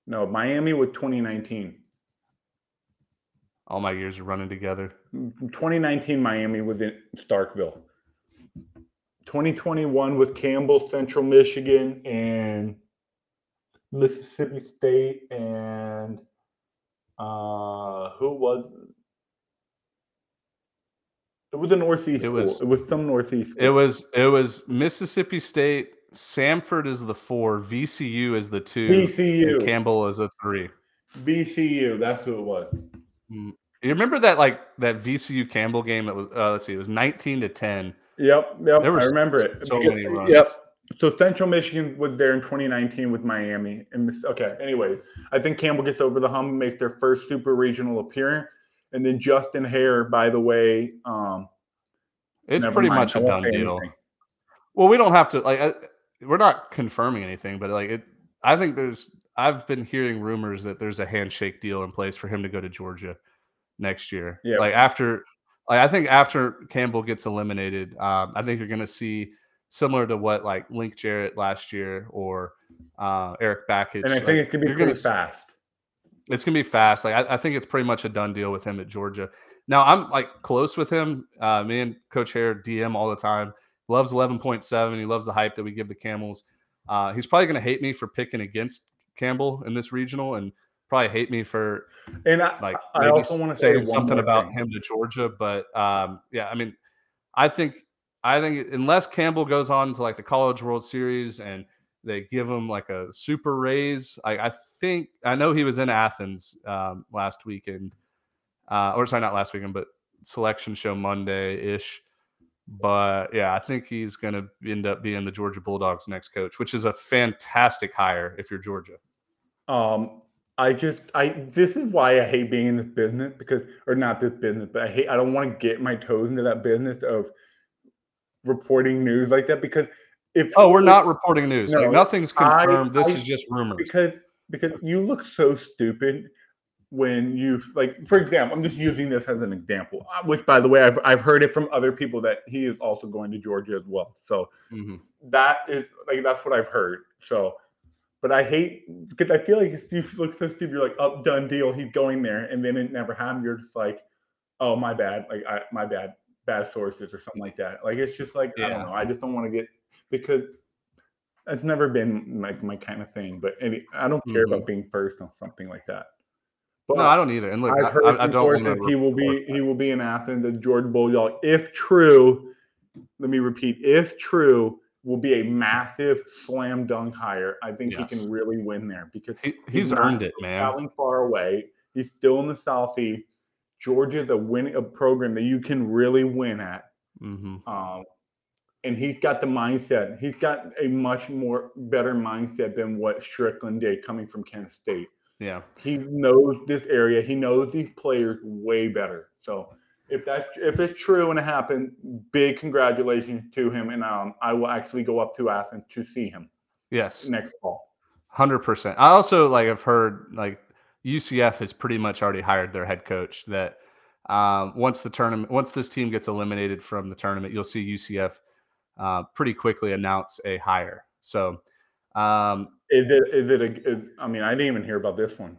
No, Miami with 2019. All my years are running together. 2019 Miami in Starkville. 2021 with Campbell, Central Michigan, and Mississippi State, and uh, who was it? Was a Northeast. It school. was- It was some Northeast. It was it was Mississippi State. Samford is the four. VCU is the two. VCU. Campbell is a three. VCU. That's who it was. You remember that like that VCU Campbell game that was uh, let's see, it was 19 to 10. Yep, yep. I remember it. so many runs. Yep. So Central Michigan was there in 2019 with Miami. And okay, anyway, I think Campbell gets over the hump and makes their first super regional appearance. And then Justin Haire, by the way, um, It's pretty mind, much a done deal. anything. Well, we don't have to like. I, we're not confirming anything, but like it. I think there's. I've been hearing rumors that there's a handshake deal in place for him to go to Georgia next year. Yeah. Like after like, I think after Campbell gets eliminated, um, I think you're going to see similar to what like Link Jarrett last year or uh, Erik Bakich. And I think like, it's gonna be pretty fast. It's gonna be fast. Like I, I, think it's pretty much a done deal with him at Georgia. Now I'm like close with him. Uh, me and Coach Haire DM all the time. Loves 11.7. He loves the hype that we give the Camels. Uh, he's probably gonna hate me for picking against Campbell in this regional and probably hate me for and I, like I also want to say something about him to Georgia. But um, yeah, I mean, I think I think unless Campbell goes on to like the College World Series and they give him like a super raise, I, I think I know he was in Athens um, last weekend, uh, or sorry, not last weekend, but selection show Monday ish. But yeah, I think he's going to end up being the Georgia Bulldogs' next coach, which is a fantastic hire if you're Georgia. Um, I just I this is why I hate being in this business because or not this business, but I hate I don't want to get my toes into that business of reporting news like that because if oh we're not reporting news. No, like nothing's confirmed. I, this I, is just rumors. because because you look so stupid when you like for example i'm just using this as an example uh, which by the way i've, I've heard it from other people that he is also going to georgia as well. So mm-hmm. that is like that's what i've heard. So but i hate because i feel like if you look so stupid you're like up oh, done deal he's going there and then it never happened you're just like oh my bad like I, my bad bad sources or something like that. Like it's just like yeah. I don't know. I just don't want to get because it's never been like my, kind of thing. But any, I don't care mm-hmm. about being first on something like that. But no, I don't either. And look, I've heard I, I don't he will be he will be in Athens. The George Bulldog, if true, let me repeat, if true, will be a massive slam dunk hire. I think yes. he can really win there because he, he's, he's earned it, man. Traveling far away, he's still in the southeast. Georgia's a winning a program that you can really win at. Mm-hmm. Um, and he's got the mindset. He's got a much more better mindset than what Stricklin did coming from Kent State. Yeah, he knows this area. He knows these players way better. So if that's if it's true and it happened, big congratulations to him. And um, I will actually go up to Athens to see him. Yes, next fall. Hundred percent. I also like I've heard like UCF has pretty much already hired their head coach. That um, once the tournament, once this team gets eliminated from the tournament, you'll see UCF uh, pretty quickly announce a hire. So, um, is it? Is it? A, is, I mean, I didn't even hear about this one.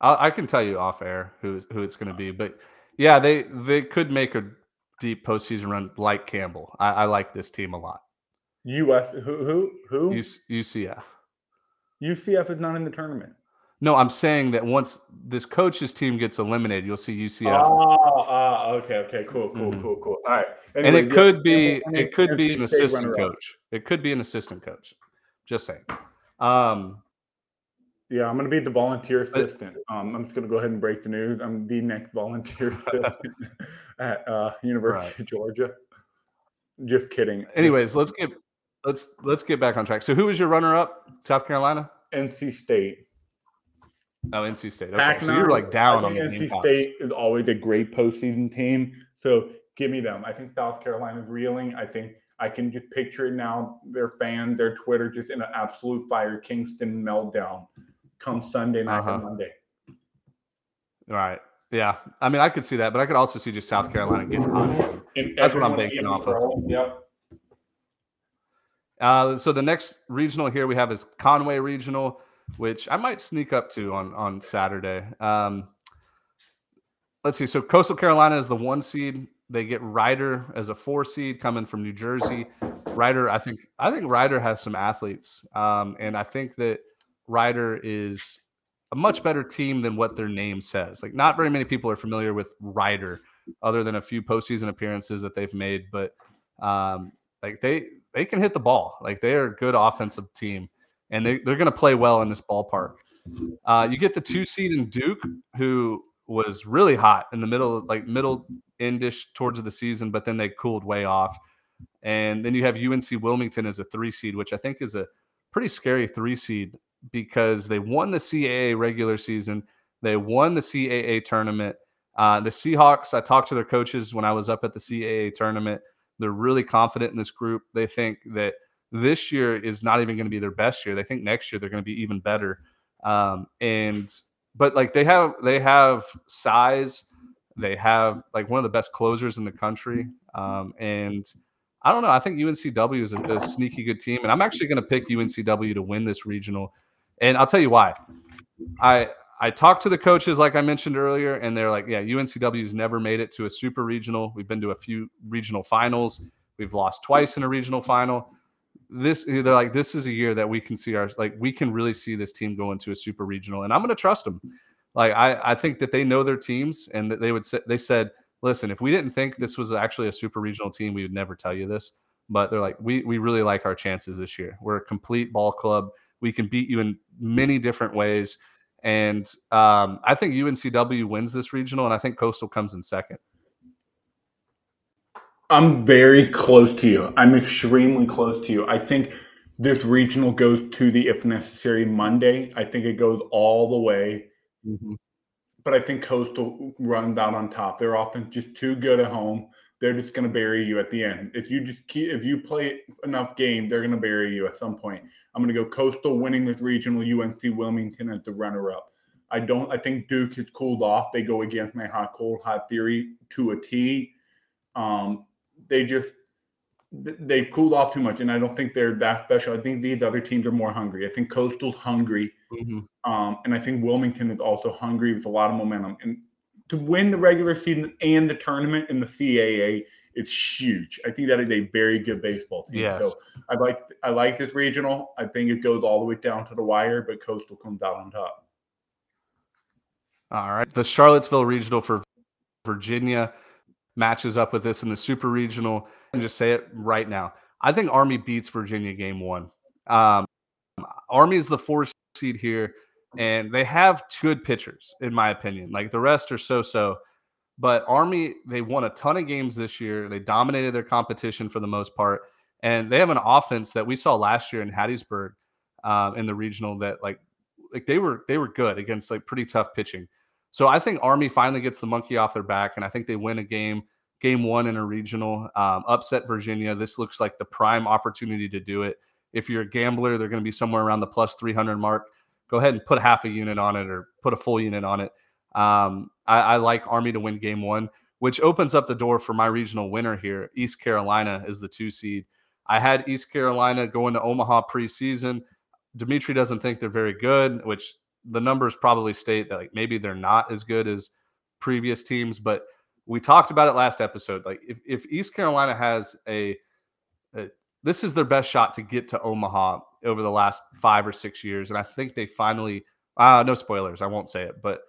I, I can tell you off air who who it's going to be, but yeah, they they could make a deep postseason run like Campbell. I, I like this team a lot. US who who who UCF. UCF is not in the tournament. No, I'm saying that once this coach's team gets eliminated, you'll see UCF. Oh, uh, okay, okay, cool, cool, mm-hmm. cool, cool. All right, anyway, and it could be it could be an assistant coach. It could be an assistant coach. Just saying. Um, yeah, I'm going to be the volunteer assistant. Um, I'm just going to go ahead and break the news. I'm the next volunteer assistant at uh, University right. of Georgia. Just kidding. Anyways, let's get let's let's get back on track. So, who was your runner-up? South Carolina, NC State. Oh, NC State. Okay, so you're like down on the NC State is always a great postseason team. So give me them. I think South Carolina's reeling. I think I can just picture it now. Their fan, their Twitter, just in an absolute fire Kingston meltdown come Sunday night uh-huh. and Monday. All right. Yeah. I mean, I could see that, but I could also see just South Carolina getting hot. And That's what I'm banking off of. Yep. Uh, so the next regional here we have is Conway Regional which I might sneak up to on on Saturday. Um, let's see. So Coastal Carolina is the one seed. They get Rider as a four seed coming from New Jersey. Rider, I think, I think Rider has some athletes, um, and I think that Rider is a much better team than what their name says. Like, not very many people are familiar with Rider, other than a few postseason appearances that they've made. But um, like they they can hit the ball. Like they are a good offensive team and they, they're going to play well in this ballpark. Uh, you get the two seed in Duke, who was really hot in the middle, like middle endish towards the season, but then they cooled way off. And then you have UNC Wilmington as a three seed, which I think is a pretty scary three seed because they won the CAA regular season, they won the CAA tournament. Uh, the Seahawks, I talked to their coaches when I was up at the CAA tournament. They're really confident in this group. They think that this year is not even going to be their best year. They think next year they're going to be even better. Um, and but like they have they have size. They have like one of the best closers in the country, um, and I don't know. I think UNCW is a, a sneaky good team, and I'm actually going to pick UNCW to win this regional. And I'll tell you why. I I talked to the coaches, like I mentioned earlier, and they're like, "Yeah, UNCW's never made it to a super regional. We've been to a few regional finals. We've lost twice in a regional final. This they're like, this is a year that we can see our like we can really see this team go into a super regional, and I'm going to trust them. Like I I think that they know their teams, and that they would say they said listen, if we didn't think this was actually a super regional team, we would never tell you this. But they're like, we we really like our chances this year. We're a complete ball club. We can beat you in many different ways. And um, I think UNCW wins this regional, and I think Coastal comes in second. I'm very close to you. I'm extremely close to you. I think this regional goes to the if necessary Monday. I think it goes all the way. Mm-hmm but I think Coastal runs out on top. Their offense just too good at home. They're just going to bury you at the end. If you just keep, if you play enough game, they're going to bury you at some point. I'm going to go Coastal winning this regional. UNC Wilmington as the runner-up. I don't. I think Duke has cooled off. They go against my hot cold hot theory to a T. Um, they just they've cooled off too much, and I don't think they're that special. I think these other teams are more hungry. I think Coastal's hungry, mm-hmm. um, and I think Wilmington is also hungry with a lot of momentum. And to win the regular season and the tournament in the CAA, it's huge. I think that is a very good baseball team. Yes. So I like I like this regional. I think it goes all the way down to the wire, but Coastal comes out on top. All right, the Charlottesville regional for Virginia matches up with this in the super regional and just say it right now. I think Army beats Virginia game one. Um, Army is the four seed here, and they have good pitchers, in my opinion. Like the rest are so so. But Army, they won a ton of games this year. They dominated their competition for the most part. And they have an offense that we saw last year in Hattiesburg um, in the regional that like like they were they were good against like pretty tough pitching. So I think Army finally gets the monkey off their back, and I think they win a game game one in a regional, um, upset Virginia. This looks like the prime opportunity to do it. If you're a gambler, they're going to be somewhere around the plus 300 mark. Go ahead and put half a unit on it or put a full unit on it. Um, I, I like Army to win game one, which opens up the door for my regional winner here. East Carolina is the two seed. I had East Carolina going to Omaha preseason. Dimitri doesn't think they're very good, which the numbers probably state that like maybe they're not as good as previous teams, but we talked about it last episode. Like if, if East Carolina has a, a, this is their best shot to get to Omaha over the last five or six years, and I think they finally. Uh, no spoilers. I won't say it, but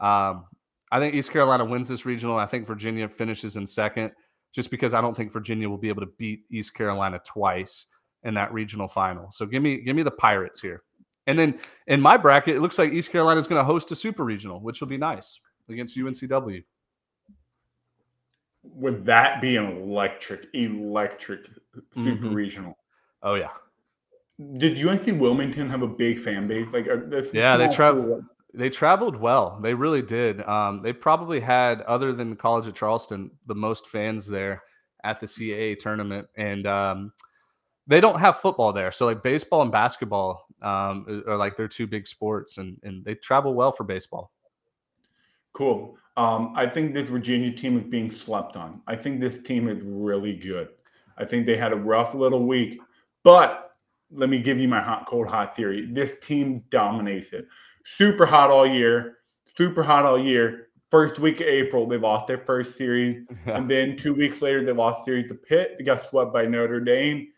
um, I think East Carolina wins this regional. I think Virginia finishes in second, just because I don't think Virginia will be able to beat East Carolina twice in that regional final. So give me give me the Pirates here. And then in my bracket, it looks like East Carolina is going to host a super regional, which will be nice against UNCW would that be an electric, electric super mm-hmm. regional? Oh yeah. Did UNC Wilmington have a big fan base? Like, yeah, they traveled. They traveled well. They really did. Um, they probably had, other than College of Charleston, the most fans there at the CAA tournament, and um, they don't have football there. So like baseball and basketball um, are like their two big sports, and and they travel well for baseball. Cool. Um, I think this Virginia team is being slept on. I think this team is really good. I think they had a rough little week, but let me give you my hot, cold, hot theory. This team dominates it. Super hot all year. Super hot all year. First week of April, they lost their first series, and then two weeks later, they lost series to Pitt. They got swept by Notre Dame,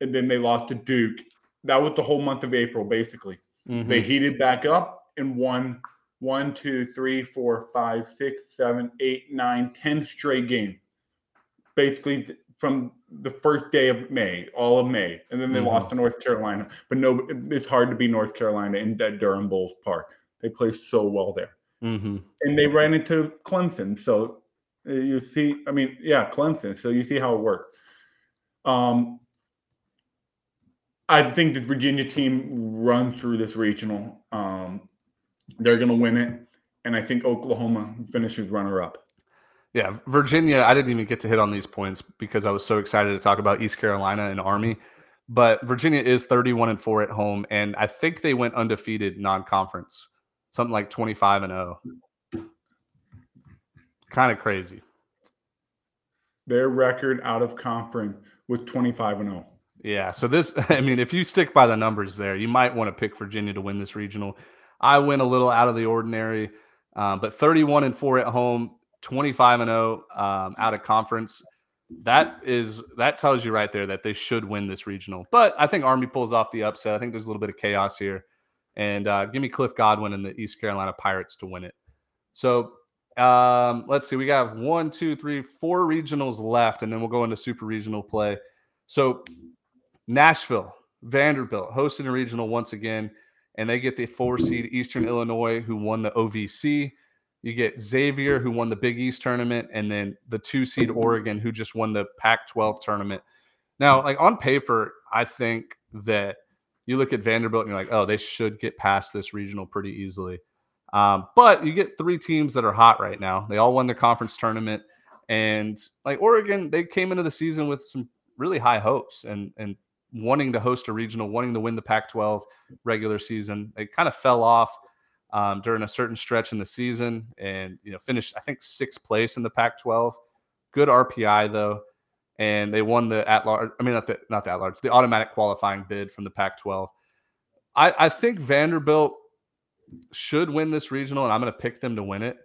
and then they lost to Duke. That was the whole month of April, basically. Mm-hmm. They heated back up and won one, two, three, four, five, six, seven, eight, nine, ten straight games. Basically, from the first day of May, all of May, and then they mm-hmm. lost to North Carolina. But no, it's hard to be North Carolina in that Durham Bulls Park. They play so well there, mm-hmm. and they ran into Clemson. So uh, you see, I mean, yeah, Clemson. So you see how it works. Um, I think the Virginia team runs through this regional. Um, they're going to win it. And I think Oklahoma finishes runner up. Yeah, Virginia, I didn't even get to hit on these points because I was so excited to talk about East Carolina and Army. But Virginia is 31 and 4 at home. And I think they went undefeated non conference, something like 25 and 0. kind of crazy. Their record out of conference was 25 and 0. Yeah. So this, I mean, if you stick by the numbers there, you might want to pick Virginia to win this regional. I went a little out of the ordinary, um, but 31 and four at home, 25 and 0 um, out of conference. That is that tells you right there that they should win this regional. But I think Army pulls off the upset. I think there's a little bit of chaos here, and uh, give me Cliff Godwin and the East Carolina Pirates to win it. So um, let's see. We got one, two, three, four regionals left, and then we'll go into super regional play. So Nashville, Vanderbilt hosting a regional once again, and they get the four seed Eastern Illinois, who won the OVC. You get Xavier, who won the Big East tournament, and then the two seed Oregon, who just won the Pac 12 tournament. Now, like on paper, I think that you look at Vanderbilt and you're like, oh, they should get past this regional pretty easily. Um, but you get three teams that are hot right now. They all won their conference tournament. And like Oregon, they came into the season with some really high hopes and and wanting to host a regional, wanting to win the Pac 12 regular season. They kind of fell off um, during a certain stretch in the season and, you know, finished, I think, sixth place in the Pac 12. Good RPI, though. And they won the at large, I mean, not the, not the at large, the automatic qualifying bid from the Pac 12. I, I think Vanderbilt should win this regional, and I'm going to pick them to win it.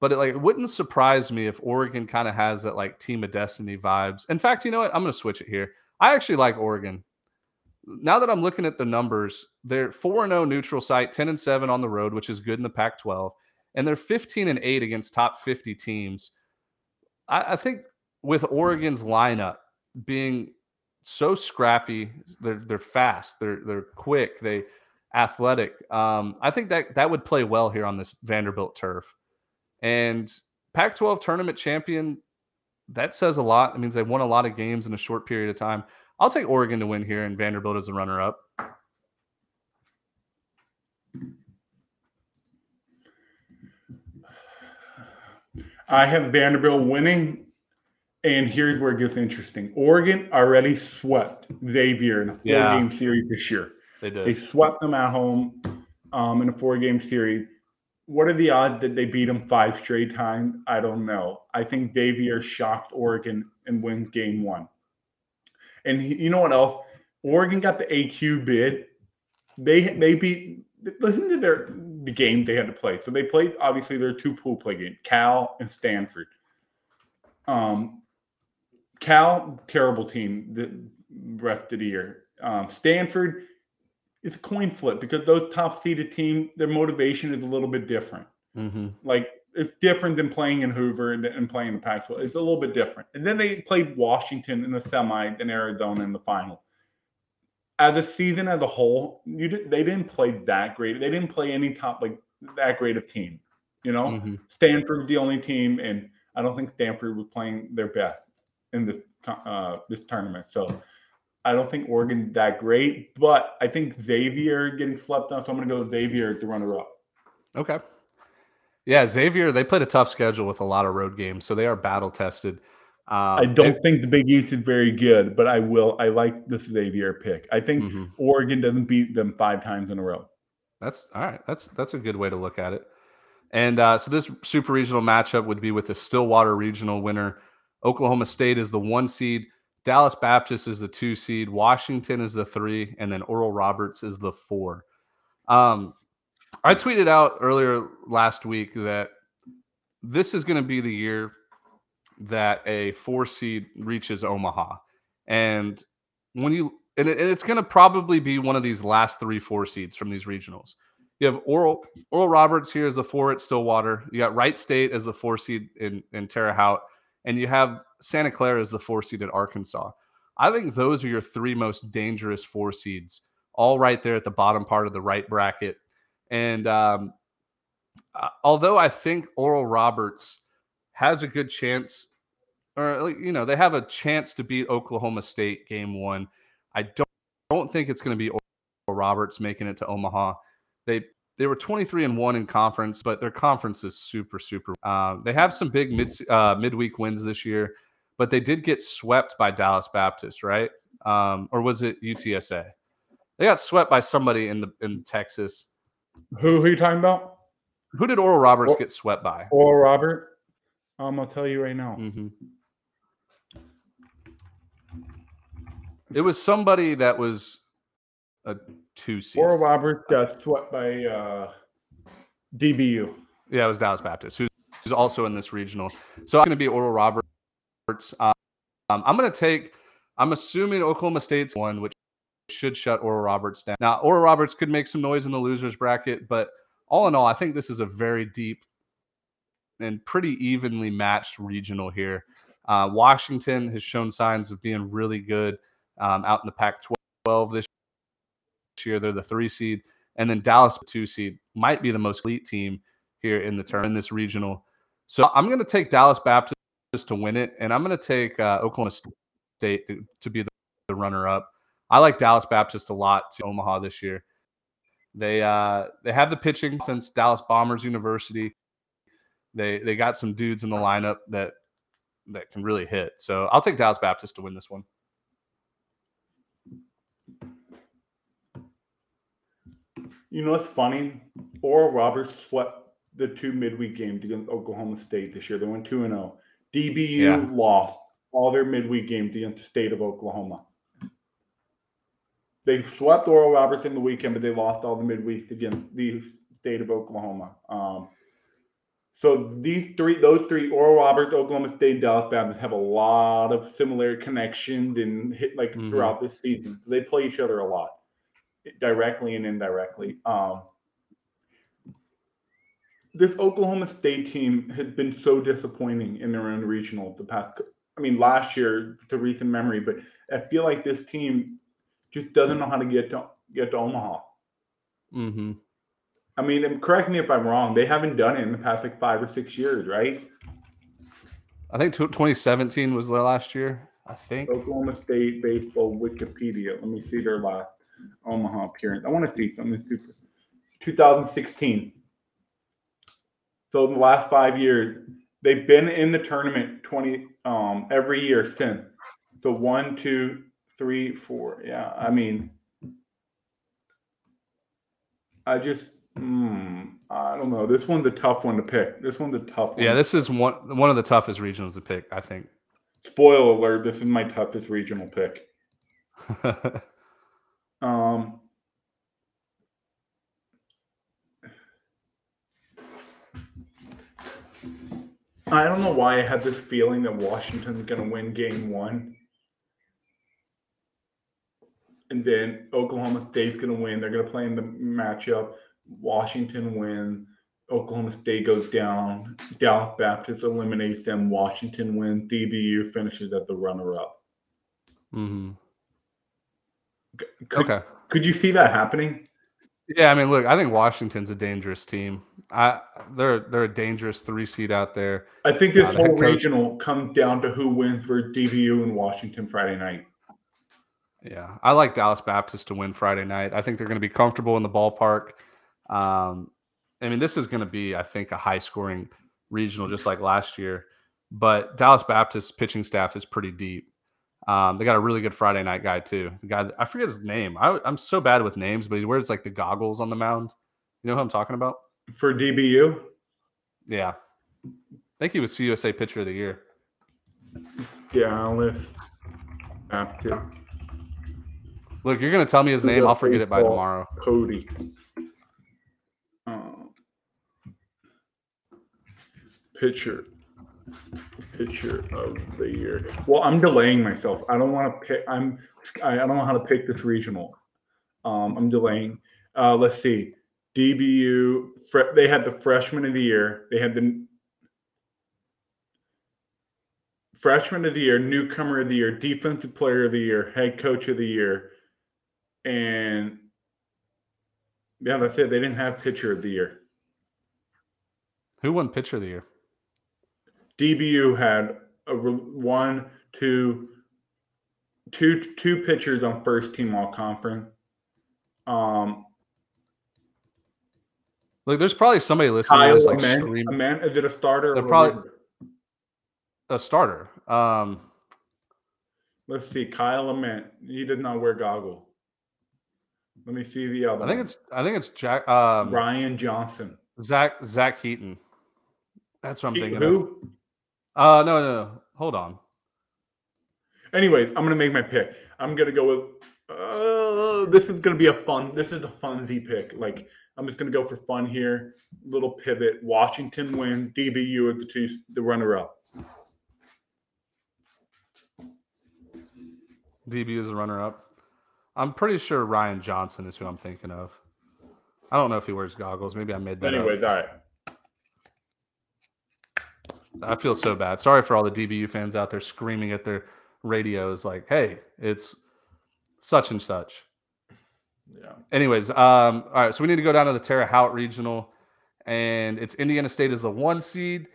But it like it wouldn't surprise me if Oregon kind of has that like team of destiny vibes. In fact, you know what? I'm going to switch it here. I actually like Oregon now that I'm looking at the numbers, they're 4 0 neutral site, 10 and 7 on the road, which is good in the Pac 12, and they're 15 and 8 against top 50 teams. I, I, think with Oregon's lineup being so scrappy, they're they're fast, they're they're quick, they athletic. Um, I think that that would play well here on this Vanderbilt turf. And Pac 12 tournament champion, that says a lot. It means they won a lot of games in a short period of time. I'll take Oregon to win here and Vanderbilt as a runner up. I have Vanderbilt winning, and here's where it gets interesting. Oregon already swept Xavier in a four yeah, game series this year. They did. They swept them at home um, in a four game series. What are the odds that they beat them five straight times? I don't know. I think Xavier shocked Oregon and wins game one. And you know what else? Oregon got the AQ bid. They they beat. Listen to their the game they had to play. So they played obviously their two pool play games, Cal and Stanford. Um, Cal terrible team the rest of the year. Um, Stanford is a coin flip because those top seeded team their motivation is a little bit different. Mm-hmm. Like it's different than playing in Hoover and, and playing the Pac-12. It's a little bit different. And then they played Washington in the semi and Arizona in the final. As a season as a whole, you did, they didn't play that great. They didn't play any top like that great of team. You know, mm-hmm. Stanford the only team, and I don't think Stanford was playing their best in this uh, this tournament. So I don't think Oregon that great, but I think Xavier getting slept on. So I'm going to go Xavier as the runner up. Okay. Yeah, Xavier, they played a tough schedule with a lot of road games, so they are battle tested. Um, I don't it, think the Big East is very good, but I will. I like the Xavier pick. I think mm-hmm. Oregon doesn't beat them five times in a row. That's all right. That's that's a good way to look at it. And uh, so this super regional matchup would be with the Stillwater regional winner. Oklahoma State is the one seed. Dallas Baptist is the two seed. Washington is the three, and then Oral Roberts is the four. Um, I tweeted out earlier last week that this is going to be the year that a four seed reaches Omaha. And when you, and, it, and it's going to probably be one of these last three four seeds from these regionals. You have Oral Oral Roberts here as the four at Stillwater. You got Wright State as the four seed in, in Terre Haute. And you have Santa Clara as the four seed at Arkansas. I think those are your three most dangerous four seeds, all right there at the bottom part of the right bracket and um, although I think Oral Roberts has a good chance, or you know, they have a chance to beat Oklahoma State game one, I don't don't think it's going to be Oral Roberts making it to Omaha. They they were 23 and one in conference, but their conference is super super. Uh, they have some big mid uh, midweek wins this year, but they did get swept by Dallas Baptist, right? Um, or was it UTSA? They got swept by somebody in the in Texas. Who, who are you talking about? Who did Oral Roberts or, get swept by? Oral Robert. I'm gonna tell you right now. Mm-hmm. It was somebody that was a two seed. Oral Roberts got swept by uh, DBU. Yeah, it was Dallas Baptist, who's, who's also in this regional. So I'm going to be Oral Roberts. Um, I'm going to take. I'm assuming Oklahoma State's one, which should shut Oral Roberts down. Now, Oral Roberts could make some noise in the losers bracket, but all in all, I think this is a very deep and pretty evenly matched regional here. Uh, Washington has shown signs of being really good um, out in the Pac 12 this year. They're the three seed. And then Dallas, two seed, might be the most elite team here in the turn in this regional. So I'm going to take Dallas Baptist to win it, and I'm going to take uh, Oklahoma State to, to be the, the runner up. I like Dallas Baptist a lot to Omaha this year. They uh, they have the pitching since Dallas Bombers University. They they got some dudes in the lineup that that can really hit. So I'll take Dallas Baptist to win this one. You know what's funny? Oral Roberts swept the two midweek games against Oklahoma State this year. They went 2 0. DBU Yeah. lost all their midweek games against the state of Oklahoma. They swept Oral Roberts in the weekend, but they lost all the midweeks against the state of Oklahoma. Um, so these three, those three, Oral Roberts, Oklahoma State, and Dallas Baptist have a lot of similar connections and hit like Mhm. throughout this season. They play each other a lot, directly and indirectly. Um, this Oklahoma State team has been so disappointing in their own regional the past. I mean, last year to recent memory, but I feel like this team just doesn't know how to get to get to Omaha. Mm-hmm. I mean, correct me if I'm wrong. They haven't done it in the past like five or six years, right? I think tw 2017 was their last year. I think. Oklahoma State baseball Wikipedia. Let me see their last Omaha appearance. I want to see something super. 2016. So in the last five years, they've been in the tournament 20 um every year since. So one, two, three, four. Yeah, I mean, I just, hmm, I don't know. This one's a tough one to pick. This one's a tough one. Yeah, this is one one of the toughest regionals to pick. I think. Spoiler alert: This is my toughest regional pick. Um, I don't know why I had this feeling that Washington's going to win game one. And then Oklahoma State's going to win. They're going to play in the matchup. Washington wins. Oklahoma State goes down. Dallas Baptist eliminates them. Washington wins. DBU finishes at the runner up. hmm Could, Okay. could you see that happening? Yeah, I mean, look, I think Washington's a dangerous team. I they're they're a dangerous three seed out there. I think this Uh, the whole regional comes down to who wins for DBU and Washington Friday night. Yeah, I like Dallas Baptist to win Friday night. I think they're going to be comfortable in the ballpark. Um, I mean, this is going to be, I think, a high scoring regional, just like last year. But Dallas Baptist's pitching staff is pretty deep. Um, they got a really good Friday night guy too. The guy I forget his name. I, I'm so bad with names, but he wears like the goggles on the mound. You know who I'm talking about? For DBU, Yeah, I think he was CUSA Pitcher of the Year. Dallas Baptist. Look, you're going to tell me his name. I'll forget it by tomorrow. Cody. Um, pitcher. Pitcher of the year. Well, I'm delaying myself. I don't want to pick. I'm. I I don't know how to pick this regional. Um, I'm delaying. Uh, let's see. DBU. Fre- they had the freshman of the year. They had the freshman of the year, newcomer of the year, defensive player of the year, head coach of the year, and yeah, that's it. They didn't have pitcher of the year. Who won Pitcher of the Year? DBU had a one, two, two, two pitchers on first team all conference. Um, Look, there's probably somebody listening Kyle like Amendt, screaming. Amendt, is it a starter? They're or a probably- reliever? a starter. Um, Let's see. Kyle Amendt. He did not wear goggles. Let me see the other. I think one. it's I think it's Jack um, Ryan Johnson. Zach Zach Heaton. That's what I'm He- thinking. Of. who? Uh, no, no, no. Hold on. Anyway, I'm gonna make my pick. I'm gonna go with. Uh, this is gonna be a fun. This is a fun Z pick. Like I'm just gonna go for fun here. Little pivot. Washington win. DBU at the two, the runner up. DB is the runner up. I'm pretty sure Ryan Johnson is who I'm thinking of. I don't know if he wears goggles. Maybe I made that. Anyways, up. all right. I feel so bad. Sorry for all the DBU fans out there screaming at their radios like, "Hey, it's such and such." Yeah. Anyways, um, all right. So we need to go down to the Terre Haute Regional, and it's Indiana State is the one seed,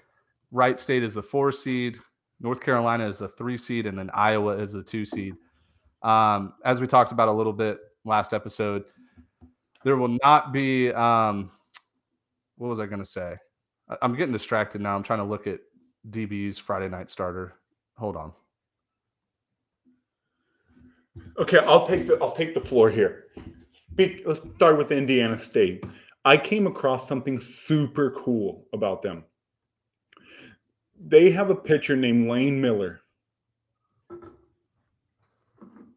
Wright State is the four seed, North Carolina is the three seed, and then Iowa is the two seed. Um, as we talked about a little bit last episode, there will not be. Um, what was I going to say? I- I'm getting distracted now. I'm trying to look at DB's Friday night starter. Hold on. Okay, I'll take the I'll take the floor here. Speak, let's start with Indiana State. I came across something super cool about them. They have a pitcher named Lane Miller.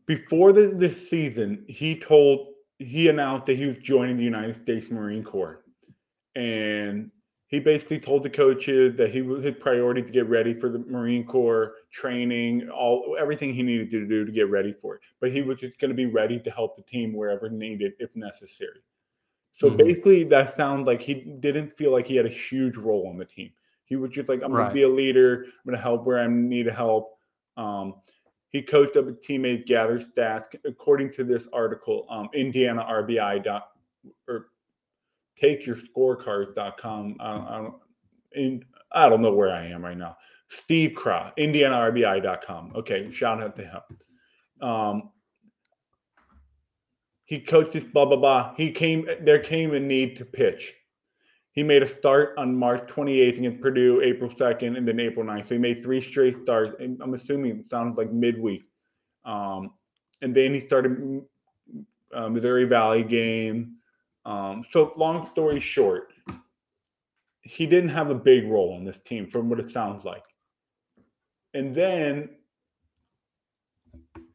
Before the, this season, he told he announced that he was joining the United States Marine Corps, and he basically told the coaches that he was his priority to get ready for the Marine Corps training, all everything he needed to do to get ready for it. But he was just going to be ready to help the team wherever needed, if necessary. So Mhm. basically, that sounds like he didn't feel like he had a huge role on the team. He was just like, I'm going to be a leader. I'm going to help where I need to help. Um, he coached up his teammates, gathered stats. According to this article, um, Indiana RBI dot or takeyourscorecards.com. I, I, I don't know where I am right now. Steve Crow, IndianaRBI.com. Okay, shout out to him. Um, he coaches blah blah blah. He came. There came a need to pitch. He made a start on March 28th against Purdue, April 2nd, and then April 9th. So he made three straight starts. And I'm assuming it sounds like midweek. Um, and then he started uh, Missouri Valley game. Um, so long story short, he didn't have a big role on this team from what it sounds like. And then,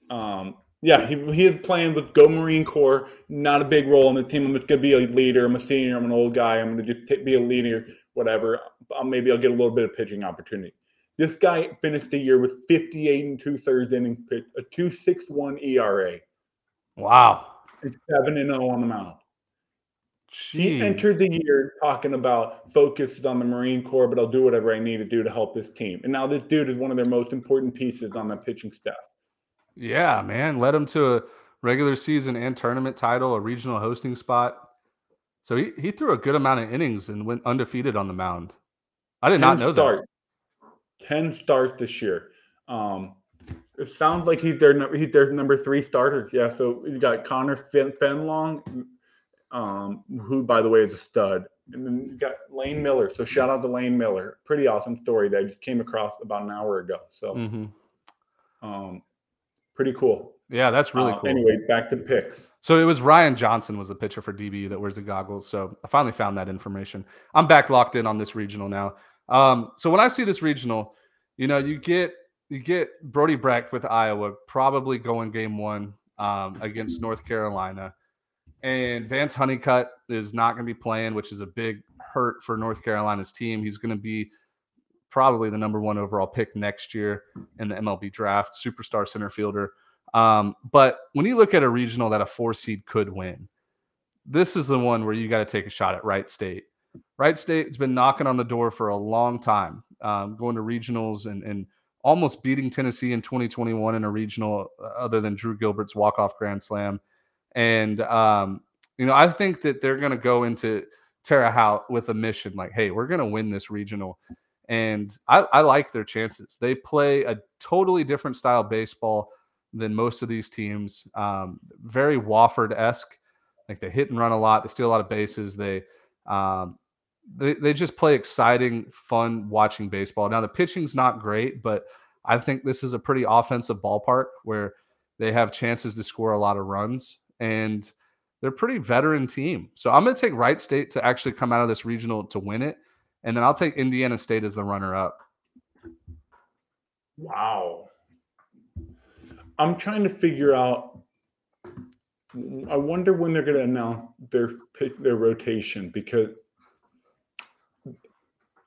um, yeah, he, he is playing with Go Marine Corps, not a big role on the team. I'm just to be a leader. I'm a senior. I'm an old guy. I'm going to just t- be a leader, whatever. I'll, maybe I'll get a little bit of pitching opportunity. This guy finished the year with 58 and two thirds innings pitched, a 2.61 ERA, Wow. and 7 and 0 on the mound. He entered the year talking about focused on the Marine Corps, but I'll do whatever I need to do to help this team. And now this dude is one of their most important pieces on the pitching staff. Yeah, man. Led him to a regular season and tournament title, a regional hosting spot. So he, he threw a good amount of innings and went undefeated on the mound. I did not know start, Ten starts this year. Um, it sounds like he's their he's their number three starter. Yeah, so you got Connor Fen- Fenlong, um, who by the way is a stud, and then you got Lane Miller. So shout out to Lane Miller. Pretty awesome story that I just came across about an hour ago. So that. hmm um, pretty cool. Yeah, that's really Uh, cool. Anyway, back to picks. So it was Ryan Johnson was the pitcher for DBU that wears the goggles. So I finally found that information. I'm back locked in on this regional now. Um, so when I see this regional, you know, you get you get Brody Brecht with Iowa probably going game one um, against North Carolina, and Vance Honeycutt is not going to be playing, which is a big hurt for North Carolina's team. He's going to be probably the number one overall pick next year in the MLB draft, superstar center fielder. Um, but when you look at a regional that a four seed could win, this is the one where you got to take a shot at Wright State. Wright State's been knocking on the door for a long time, um, going to regionals and, and almost beating Tennessee in 2021 in a regional, uh, other than Drew Gilbert's walk off grand slam. And um, you know, I think that they're going to go into Terre Haute with a mission like, hey, we're going to win this regional. And I, I like their chances. They play a totally different style baseball than most of these teams. Um, very Wofford esque. Like they hit and run a lot. They steal a lot of bases. They um, they they just play exciting, fun watching baseball. Now the pitching's not great, but I think this is a pretty offensive ballpark where they have chances to score a lot of runs, and they're a pretty veteran team. So I'm going to take Wright State to actually come out of this regional to win it, and then I'll take Indiana State as the runner up. Wow. I'm trying to figure out. I wonder when they're going to announce their their rotation because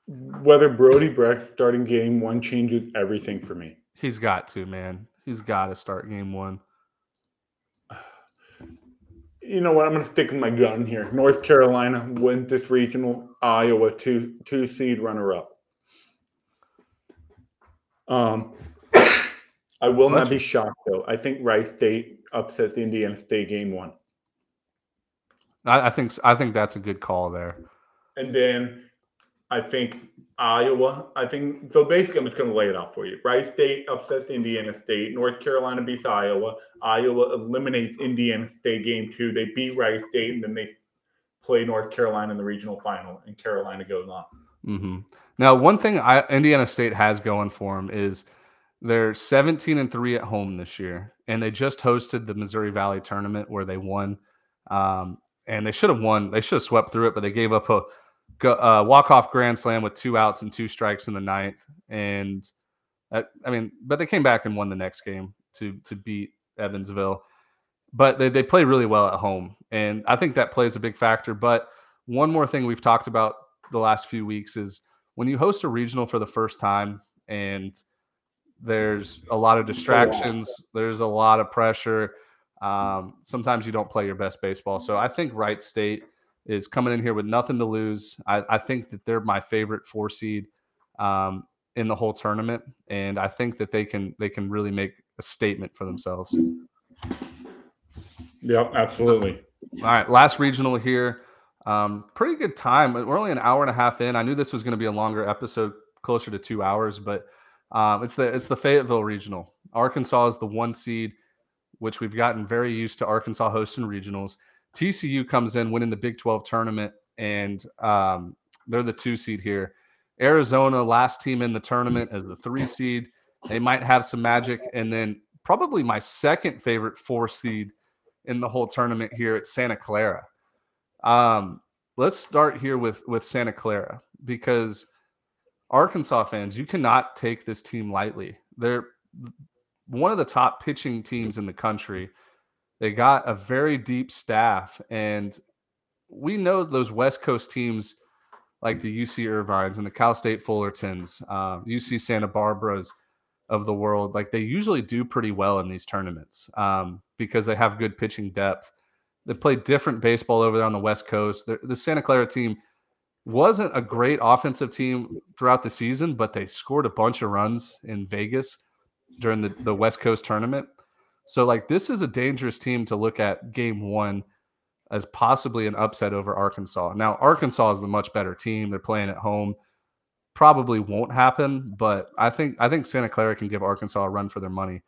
whether Brody Brecht starting game one changes everything for me. He's got to, man. He's got to start game one. You know what? I'm going to stick with my gun here. North Carolina wins this regional. Iowa two two seed runner up. Um, I will not be shocked though. I think Wright State upsets the Indiana State game one. I, I think I think that's a good call there. And then I think Iowa. I think so. Basically, I'm just going to lay it out for you. Wright State upsets Indiana State. North Carolina beats Iowa. Iowa eliminates Indiana State game two. They beat Wright State, and then they play North Carolina in the regional final, and Carolina goes on. Mm-hmm. Now, one thing I, Indiana State has going for them is they're 17 and three at home this year, and they just hosted the Missouri Valley tournament where they won. Um, and they should have won. They should have swept through it, but they gave up a uh, walk off grand slam with two outs and two strikes in the ninth. And uh, I mean, but they came back and won the next game to to beat Evansville. But they, they play really well at home, and I think that plays a big factor. But one more thing we've talked about the last few weeks is when you host a regional for the first time and there's a lot of distractions, there's a lot of pressure. Um, sometimes you don't play your best baseball. So I think Wright State is coming in here with nothing to lose. I, I think that they're my favorite four seed um, in the whole tournament, and I think that they can they can really make a statement for themselves. Yep, absolutely. All right, last regional here. Um, pretty good time. We're only an hour and a half in. I knew this was going to be a longer episode, closer to two hours, but um, it's the it's the Fayetteville Regional. Arkansas is the one seed, which we've gotten very used to Arkansas hosting regionals. TCU comes in winning the Big 12 tournament, and um, they're the two seed here. Arizona, last team in the tournament, as the three seed. They might have some magic, and then probably my second favorite four seed in the whole tournament here at Santa Clara. Um, let's start here with with Santa Clara because Arkansas fans, you cannot take this team lightly. They're one of the top pitching teams in the country. They got a very deep staff, and we know those West Coast teams like the UC Irvines and the Cal State Fullertons, UC Santa Barbara's of the world. Like they usually do pretty well in these tournaments um, because they have good pitching depth. They play different baseball over there on the West Coast. The, the Santa Clara team wasn't a great offensive team throughout the season, but they scored a bunch of runs in Vegas during the, the West Coast tournament. So, like, this is a dangerous team to look at game one as possibly an upset over Arkansas. Now, Arkansas is the much better team. They're playing at home. Probably won't happen, but I think I think Santa Clara can give Arkansas a run for their money.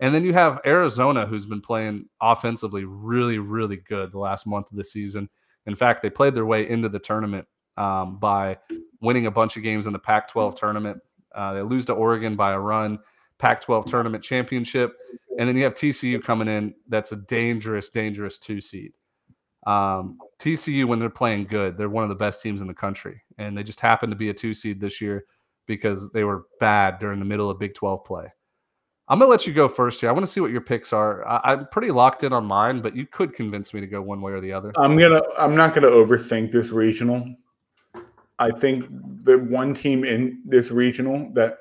And then you have Arizona, who's been playing offensively really, really good the last month of the season. In fact, they played their way into the tournament um, by winning a bunch of games in the Pac 12 tournament. Uh, they lose to Oregon by a run, Pac 12 tournament championship. And then you have TCU coming in. That's a dangerous, dangerous two seed. Um, TCU, when they're playing good, they're one of the best teams in the country. And they just happened to be a two seed this year because they were bad during the middle of Big 12 play. I'm gonna let you go first here. I want to see what your picks are. I, am pretty locked in on mine, but you could convince me to go one way or the other. I'm gonna. I'm not gonna overthink this regional. I think the one team in this regional that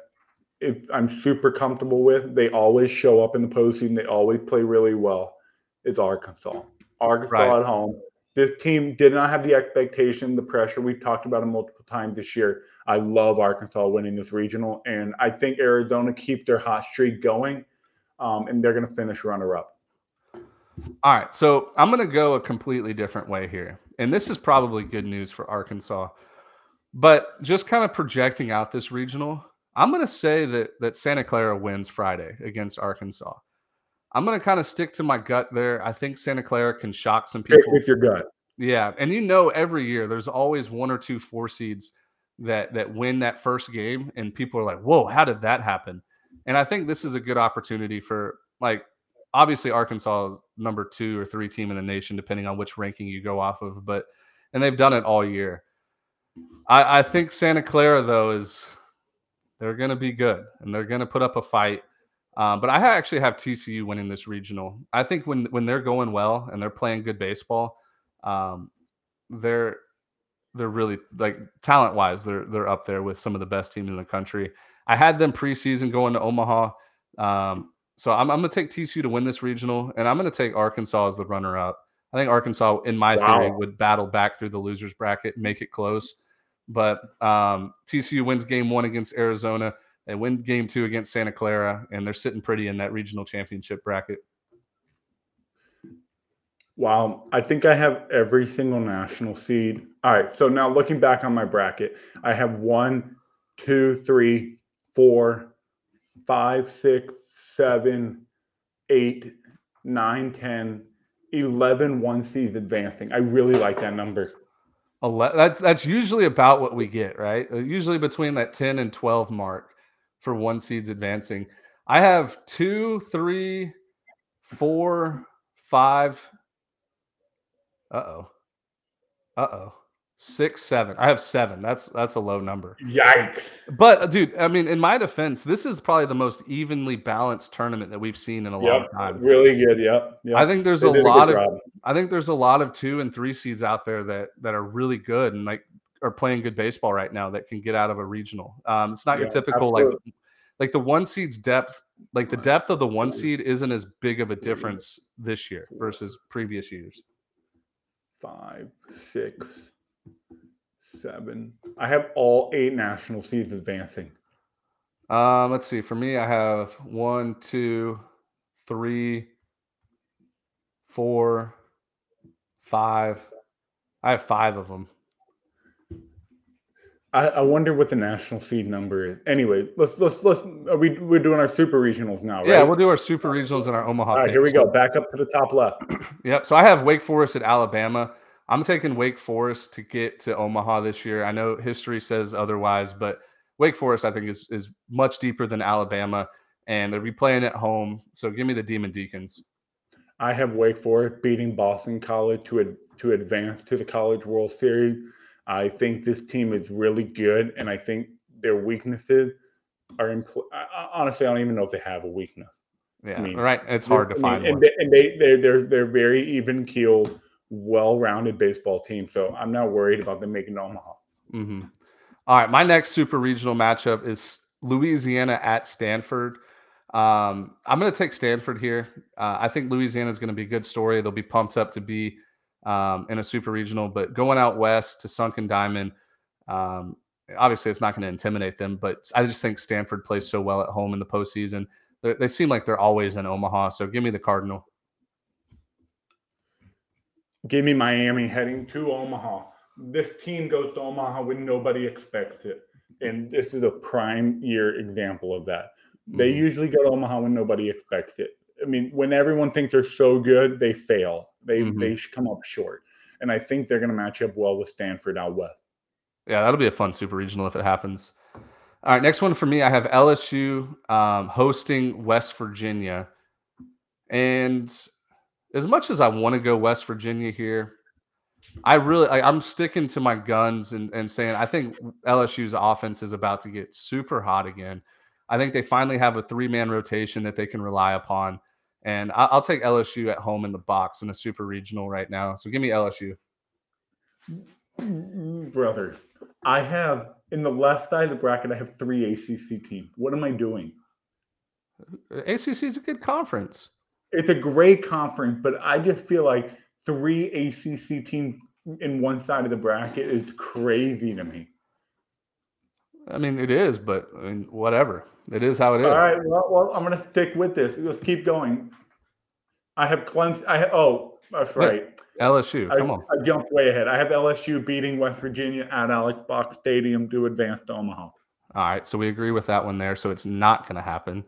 if I'm super comfortable with, they always show up in the postseason. They always play really well. It's Arkansas. Arkansas right. at home this team did not have the expectation, the pressure. We've talked about it multiple times this year. I love Arkansas winning this regional, and I think Arizona keep their hot streak going, um, and they're going to finish runner up. All right, so I'm going to go a completely different way here, and this is probably good news for Arkansas. But just kind of projecting out this regional, I'm going to say that that Santa Clara wins Friday against Arkansas. I'm going to kind of stick to my gut there. I think Santa Clara can shock some people with your gut. Yeah, and you know, every year there's always one or two four seeds that that win that first game, and people are like, "Whoa, how did that happen?" And I think this is a good opportunity for like obviously Arkansas is number two or three team in the nation, depending on which ranking you go off of, but and they've done it all year. I, I think Santa Clara though is They're going to be good and they're going to put up a fight. Um, but I actually have TCU winning this regional. I think when when they're going well and they're playing good baseball, um, they're they're really like talent wise, they're they're up there with some of the best teams in the country. I had them preseason going to Omaha. Um, so I'm, I'm going to take TCU to win this regional, and I'm going to take Arkansas as the runner up. I think Arkansas, in my wow. theory, would battle back through the losers bracket and make it close. But um, TCU wins game one against Arizona. They win game two against Santa Clara, and they're sitting pretty in that regional championship bracket. Wow. I think I have every single national seed. All right. So now looking back on my bracket, I have one, two, three, four, five, six, seven, eight, nine, 10, 11 one seeds advancing. I really like that number. That's that's usually about what we get, right? Uh, usually between that 10 and 12 mark for one seeds advancing. I have two, three, four, five. Uh oh. Uh oh six, seven. I have seven. That's that's a low number. Yikes! But dude, I mean, in my defense, this is probably the most evenly balanced tournament that we've seen in a yep, long time. Really good. Yep. yep. I think there's they a lot a of job. I think there's a lot of two and three seeds out there that that are really good and like are playing good baseball right now that can get out of a regional. Um, it's not yeah, your typical absolutely. like like the one seed's depth. Like the depth of the one seed isn't as big of a difference this year versus previous years. Five, six, seven. I have all eight national seeds advancing. Um, let's see. For me, I have one, two, three, four, five. I have five of them. I, I wonder what the national seed number is. Anyway, let's let's let's. Are we we're doing our super regionals now, right? Yeah, we'll do our super regionals and our Omaha. All right, here we go. Back up to the top left. yep. So I have Wake Forest at Alabama. I'm taking Wake Forest to get to Omaha this year. I know history says otherwise, but Wake Forest, I think, is is much deeper than Alabama, and they'll be playing at home. So give me the Demon Deacons. I have Wake Forest beating Boston College to ad, to advance to the College World Series. I think this team is really good, and I think their weaknesses are in. Honestly, I don't even know if they have a weakness. Yeah, I mean, right. It's hard to I mean, find. And, they, and they, they, they're they're very even keeled well-rounded baseball team. So I'm not worried about them making Omaha. Mm-hmm. All right, my next super regional matchup is Louisiana at Stanford. Um, I'm going to take Stanford here. Uh, I think Louisiana is going to be a good story. They'll be pumped up to be um, in a super regional, but going out west to Sunken Diamond, um, obviously it's not going to intimidate them. But I just think Stanford plays so well at home in the postseason. They, they seem like they're always in Omaha. So give me the Cardinal. Give me Miami heading to Omaha. This team goes to Omaha when nobody expects it. And this is a prime year example of that. They mm-hmm. usually go to Omaha when nobody expects it. I mean, when everyone thinks they're so good, they fail. They mm-hmm. they come up short. And I think they're going to match up well with Stanford out west. Yeah, that'll be a fun super regional if it happens. All right, next one for me, I have LSU um, hosting West Virginia. And as much as I want to go West Virginia here, I really I, am sticking to my guns and, and saying I think LSU's offense is about to get super hot again. I think they finally have a three man rotation that they can rely upon. And I, will take LSU at home in the box in a super regional right now. So give me LSU. Brother, I have in the left side of the bracket, I have three ACC teams. What am I doing? ACC is a good conference it's a great conference, but I just feel like three ACC teams in one side of the bracket is crazy to me. I mean, it is, but I mean, whatever. It is how it is. All right. Well, well I'm going to stick with this. Let's keep going. I have Clemson. I have, oh, that's right. LSU. Come I, on. I jumped way ahead. I have LSU beating West Virginia at Alex Box Stadium to advance to Omaha. All right. So we agree with that one there. So it's not going to happen.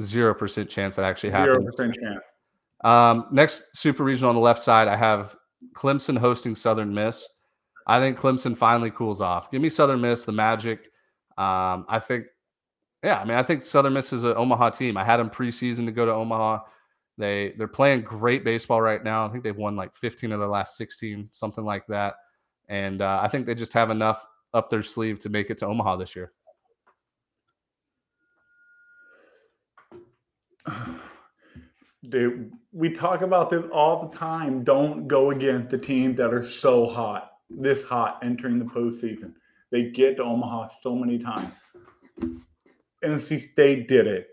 Zero percent chance that actually happens. Zero percent chance. Um, next super regional on the left side, I have Clemson hosting Southern Miss. I think Clemson finally cools off. Give me Southern Miss, the Magic. Um, I think, yeah, I mean, I think Southern Miss is an Omaha team. I had them preseason to go to Omaha. They they're playing great baseball right now. I think they've won like 15 of their last 16, something like that. And uh, I think they just have enough up their sleeve to make it to Omaha this year. Dude, we talk about this all the time. Don't go against the teams that are so hot, this hot entering the postseason. They get to Omaha so many times. NC State did it.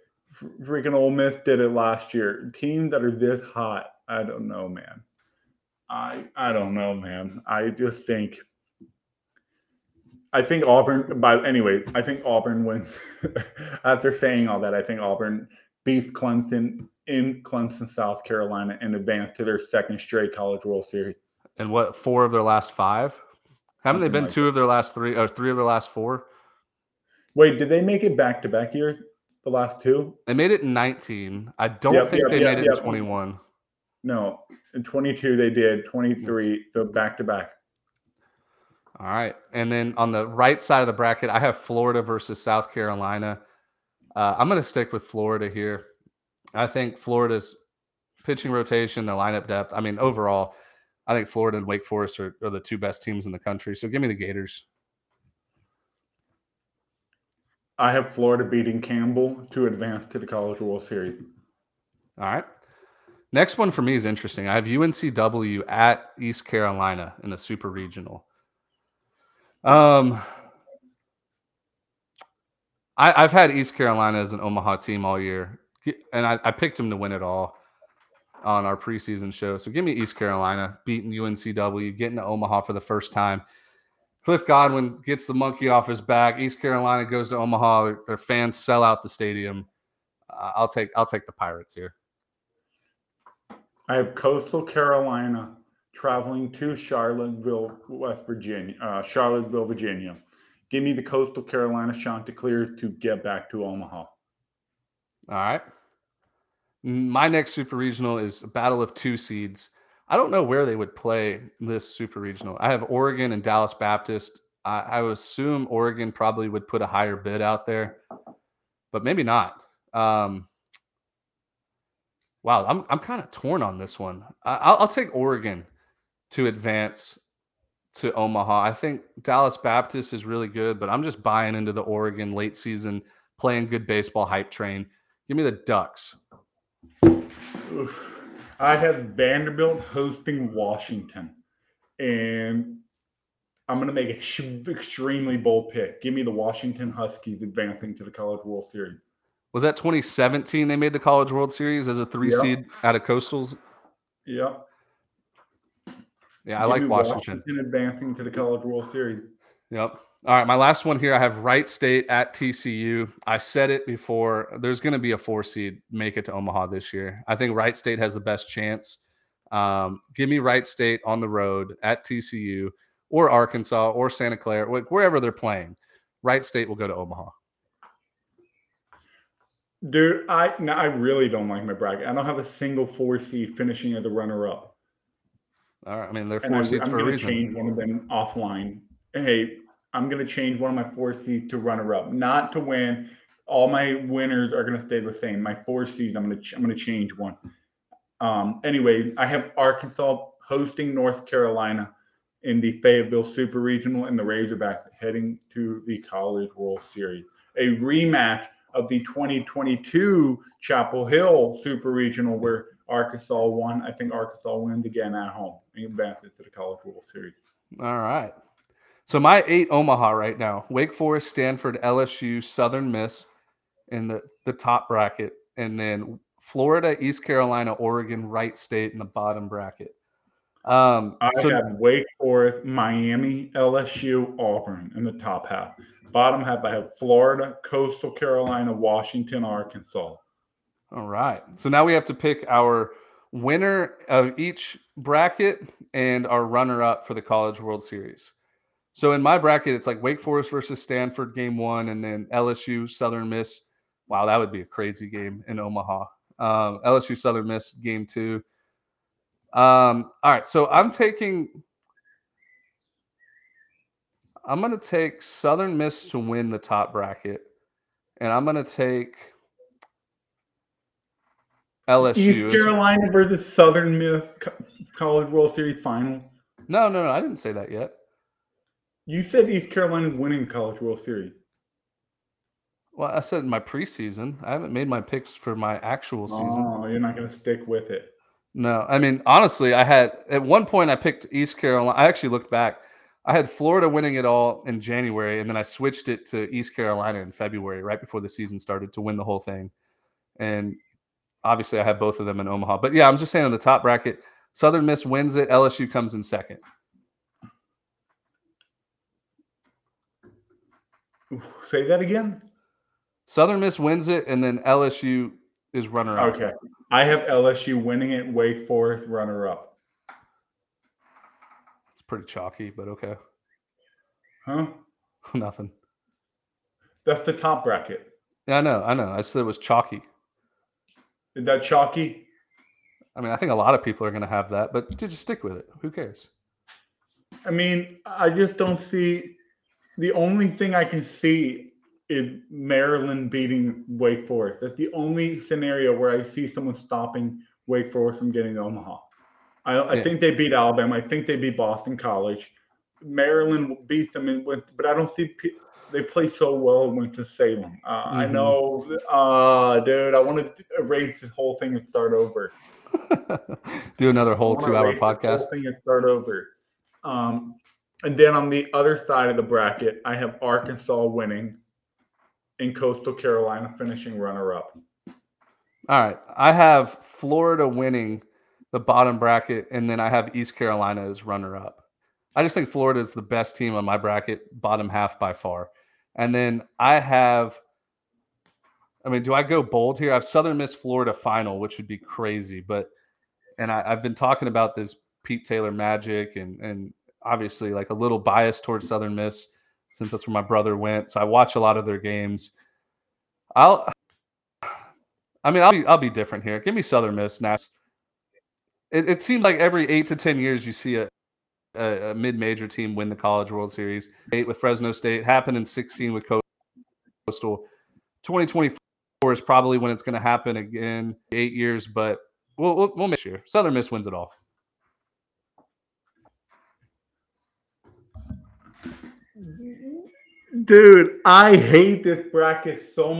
Freaking Ole Miss did it last year. Teams that are this hot, I don't know, man. I I don't know, man. I just think I think Auburn. But anyway, I think Auburn wins. After saying all that, I think Auburn beats Clemson in Clemson, South Carolina, and advance to their second straight College World Series. And what four of their last five? Haven't they been like two that. of their last three or three of their last four? Wait, did they make it back to back years? The last two? They made it in 19. I don't yep, think yep, they yep, made it in 21. No, in 22 they did, 23, so back to back. All right. And then on the right side of the bracket, I have Florida versus South Carolina. Uh, I'm going to stick with Florida here. I think Florida's pitching rotation, the lineup depth. I mean, overall, I think Florida and Wake Forest are, are the two best teams in the country. So give me the Gators. I have Florida beating Campbell to advance to the College World Series. All right. Next one for me is interesting. I have UNCW at East Carolina in a Super Regional. Um, I, have had East Carolina as an Omaha team all year, and I, I, picked them to win it all on our preseason show. So give me East Carolina beating UNCW, getting to Omaha for the first time. Cliff Godwin gets the monkey off his back. East Carolina goes to Omaha. Their, their fans sell out the stadium. Uh, I'll take I'll take the Pirates here. I have Coastal Carolina traveling to Charlottesville, West Virginia, uh, Charlottesville, Virginia. Give me the Coastal Carolina Chanticleers to get back to Omaha. All right. My next super regional is a battle of two seeds. I don't know where they would play this super regional. I have Oregon and Dallas Baptist. I, I assume Oregon probably would put a higher bid out there, but maybe not. Um, wow, I'm I'm kind of torn on this one. I, will I'll take Oregon to advance to Omaha. I think Dallas Baptist is really good, but I'm just buying into the Oregon late season playing good baseball hype train. Give me the Ducks. I have Vanderbilt hosting Washington, and I'm going to make an extremely bold pick. Give me the Washington Huskies advancing to the College World Series. Was that 2017 they made the College World Series as a three yep. seed out of Coastals? Yep. Yeah, I like Washington. Washington advancing to the College World Series. Yep. All right, my last one here. I have Wright State at TCU. I said it before. There's going to be a four seed make it to Omaha this year. I think Wright State has the best chance. Um, give me Wright State on the road at TCU or Arkansas or Santa Clara, wherever they're playing. Wright State will go to Omaha. Dude, I no, I really don't like my bracket. I don't have a single four seed finishing as a runner up. All right. I mean, they're four and seeds I, I'm for a reason. change one of them offline. Hey, I'm going to change one of my four seeds to runner up, not to win. All my winners are going to stay the same. My four seeds, I'm going to I'm going to change one. Um, anyway, I have Arkansas hosting North Carolina in the Fayetteville Super Regional, and the Razorbacks heading to the College World Series. A rematch of the 2022 Chapel Hill Super Regional, where Arkansas won. I think Arkansas wins again at home and advances to the College World Series. All right. So my eight Omaha right now: Wake Forest, Stanford, LSU, Southern Miss in the the top bracket, and then Florida, East Carolina, Oregon, Wright State in the bottom bracket. Um, I so, have Wake Forest, Miami, LSU, Auburn in the top half. Bottom half, I have Florida, Coastal Carolina, Washington, Arkansas. All right. So now we have to pick our winner of each bracket and our runner up for the College World Series. So in my bracket, it's like Wake Forest versus Stanford game one, and then LSU Southern Miss. Wow, that would be a crazy game in Omaha. Um, LSU Southern Miss game two. Um, all right, so I'm taking. I'm going to take Southern Miss to win the top bracket, and I'm going to take LSU. East Carolina versus Southern Miss College World Series final. No, no, no. I didn't say that yet. You said East Carolina winning College World Series. Well, I said in my preseason. I haven't made my picks for my actual oh, season. Oh, you're not going to stick with it. No, I mean honestly, I had at one point I picked East Carolina. I actually looked back. I had Florida winning it all in January, and then I switched it to East Carolina in February, right before the season started, to win the whole thing. And obviously, I have both of them in Omaha. But yeah, I'm just saying in the top bracket, Southern Miss wins it. LSU comes in second. Say that again. Southern Miss wins it, and then LSU is runner up. Okay. I have LSU winning it, Wake Forest runner up. It's pretty chalky, but okay. Huh? Nothing. That's the top bracket. Yeah, I know. I know. I said it was chalky. Is that chalky? I mean, I think a lot of people are going to have that, but just stick with it. Who cares? I mean, I just don't see the only thing I can see is Maryland beating Wake Forest. That's the only scenario where I see someone stopping Wake Forest from getting to Omaha. I, I Yeah. think they beat Alabama. I think they beat Boston College. Maryland beat them in with, but I don't see they play so well in Winston Salem. Uh, I Mhm. know, uh, dude. I want to erase this whole thing and start over. Do another whole two hour erase this whole podcast. thing and start over. Um, and then on the other side of the bracket, I have Arkansas winning and Coastal Carolina finishing runner up. All right. I have Florida winning the bottom bracket, and then I have East Carolina as runner up. I just think Florida is the best team on my bracket, bottom half by far. And then I have, I mean, do I go bold here? I have Southern Miss Florida final, which would be crazy. But, and I, I've been talking about this Pete Taylor magic and, and obviously like a little bias towards Southern Miss since that's where my brother went. So I watch a lot of their games. I'll, I mean, I'll be I'll be different here. Give me Southern Miss now. It, it seems like every eight to ten years you see a, a, a mid-major team win the College World Series. Eight with Fresno State happened in sixteen with Coastal. Twenty twenty four is probably when it's going to happen again. Eight years, but we'll we'll, we'll make sure Southern Miss wins it all. Dude, I hate this bracket so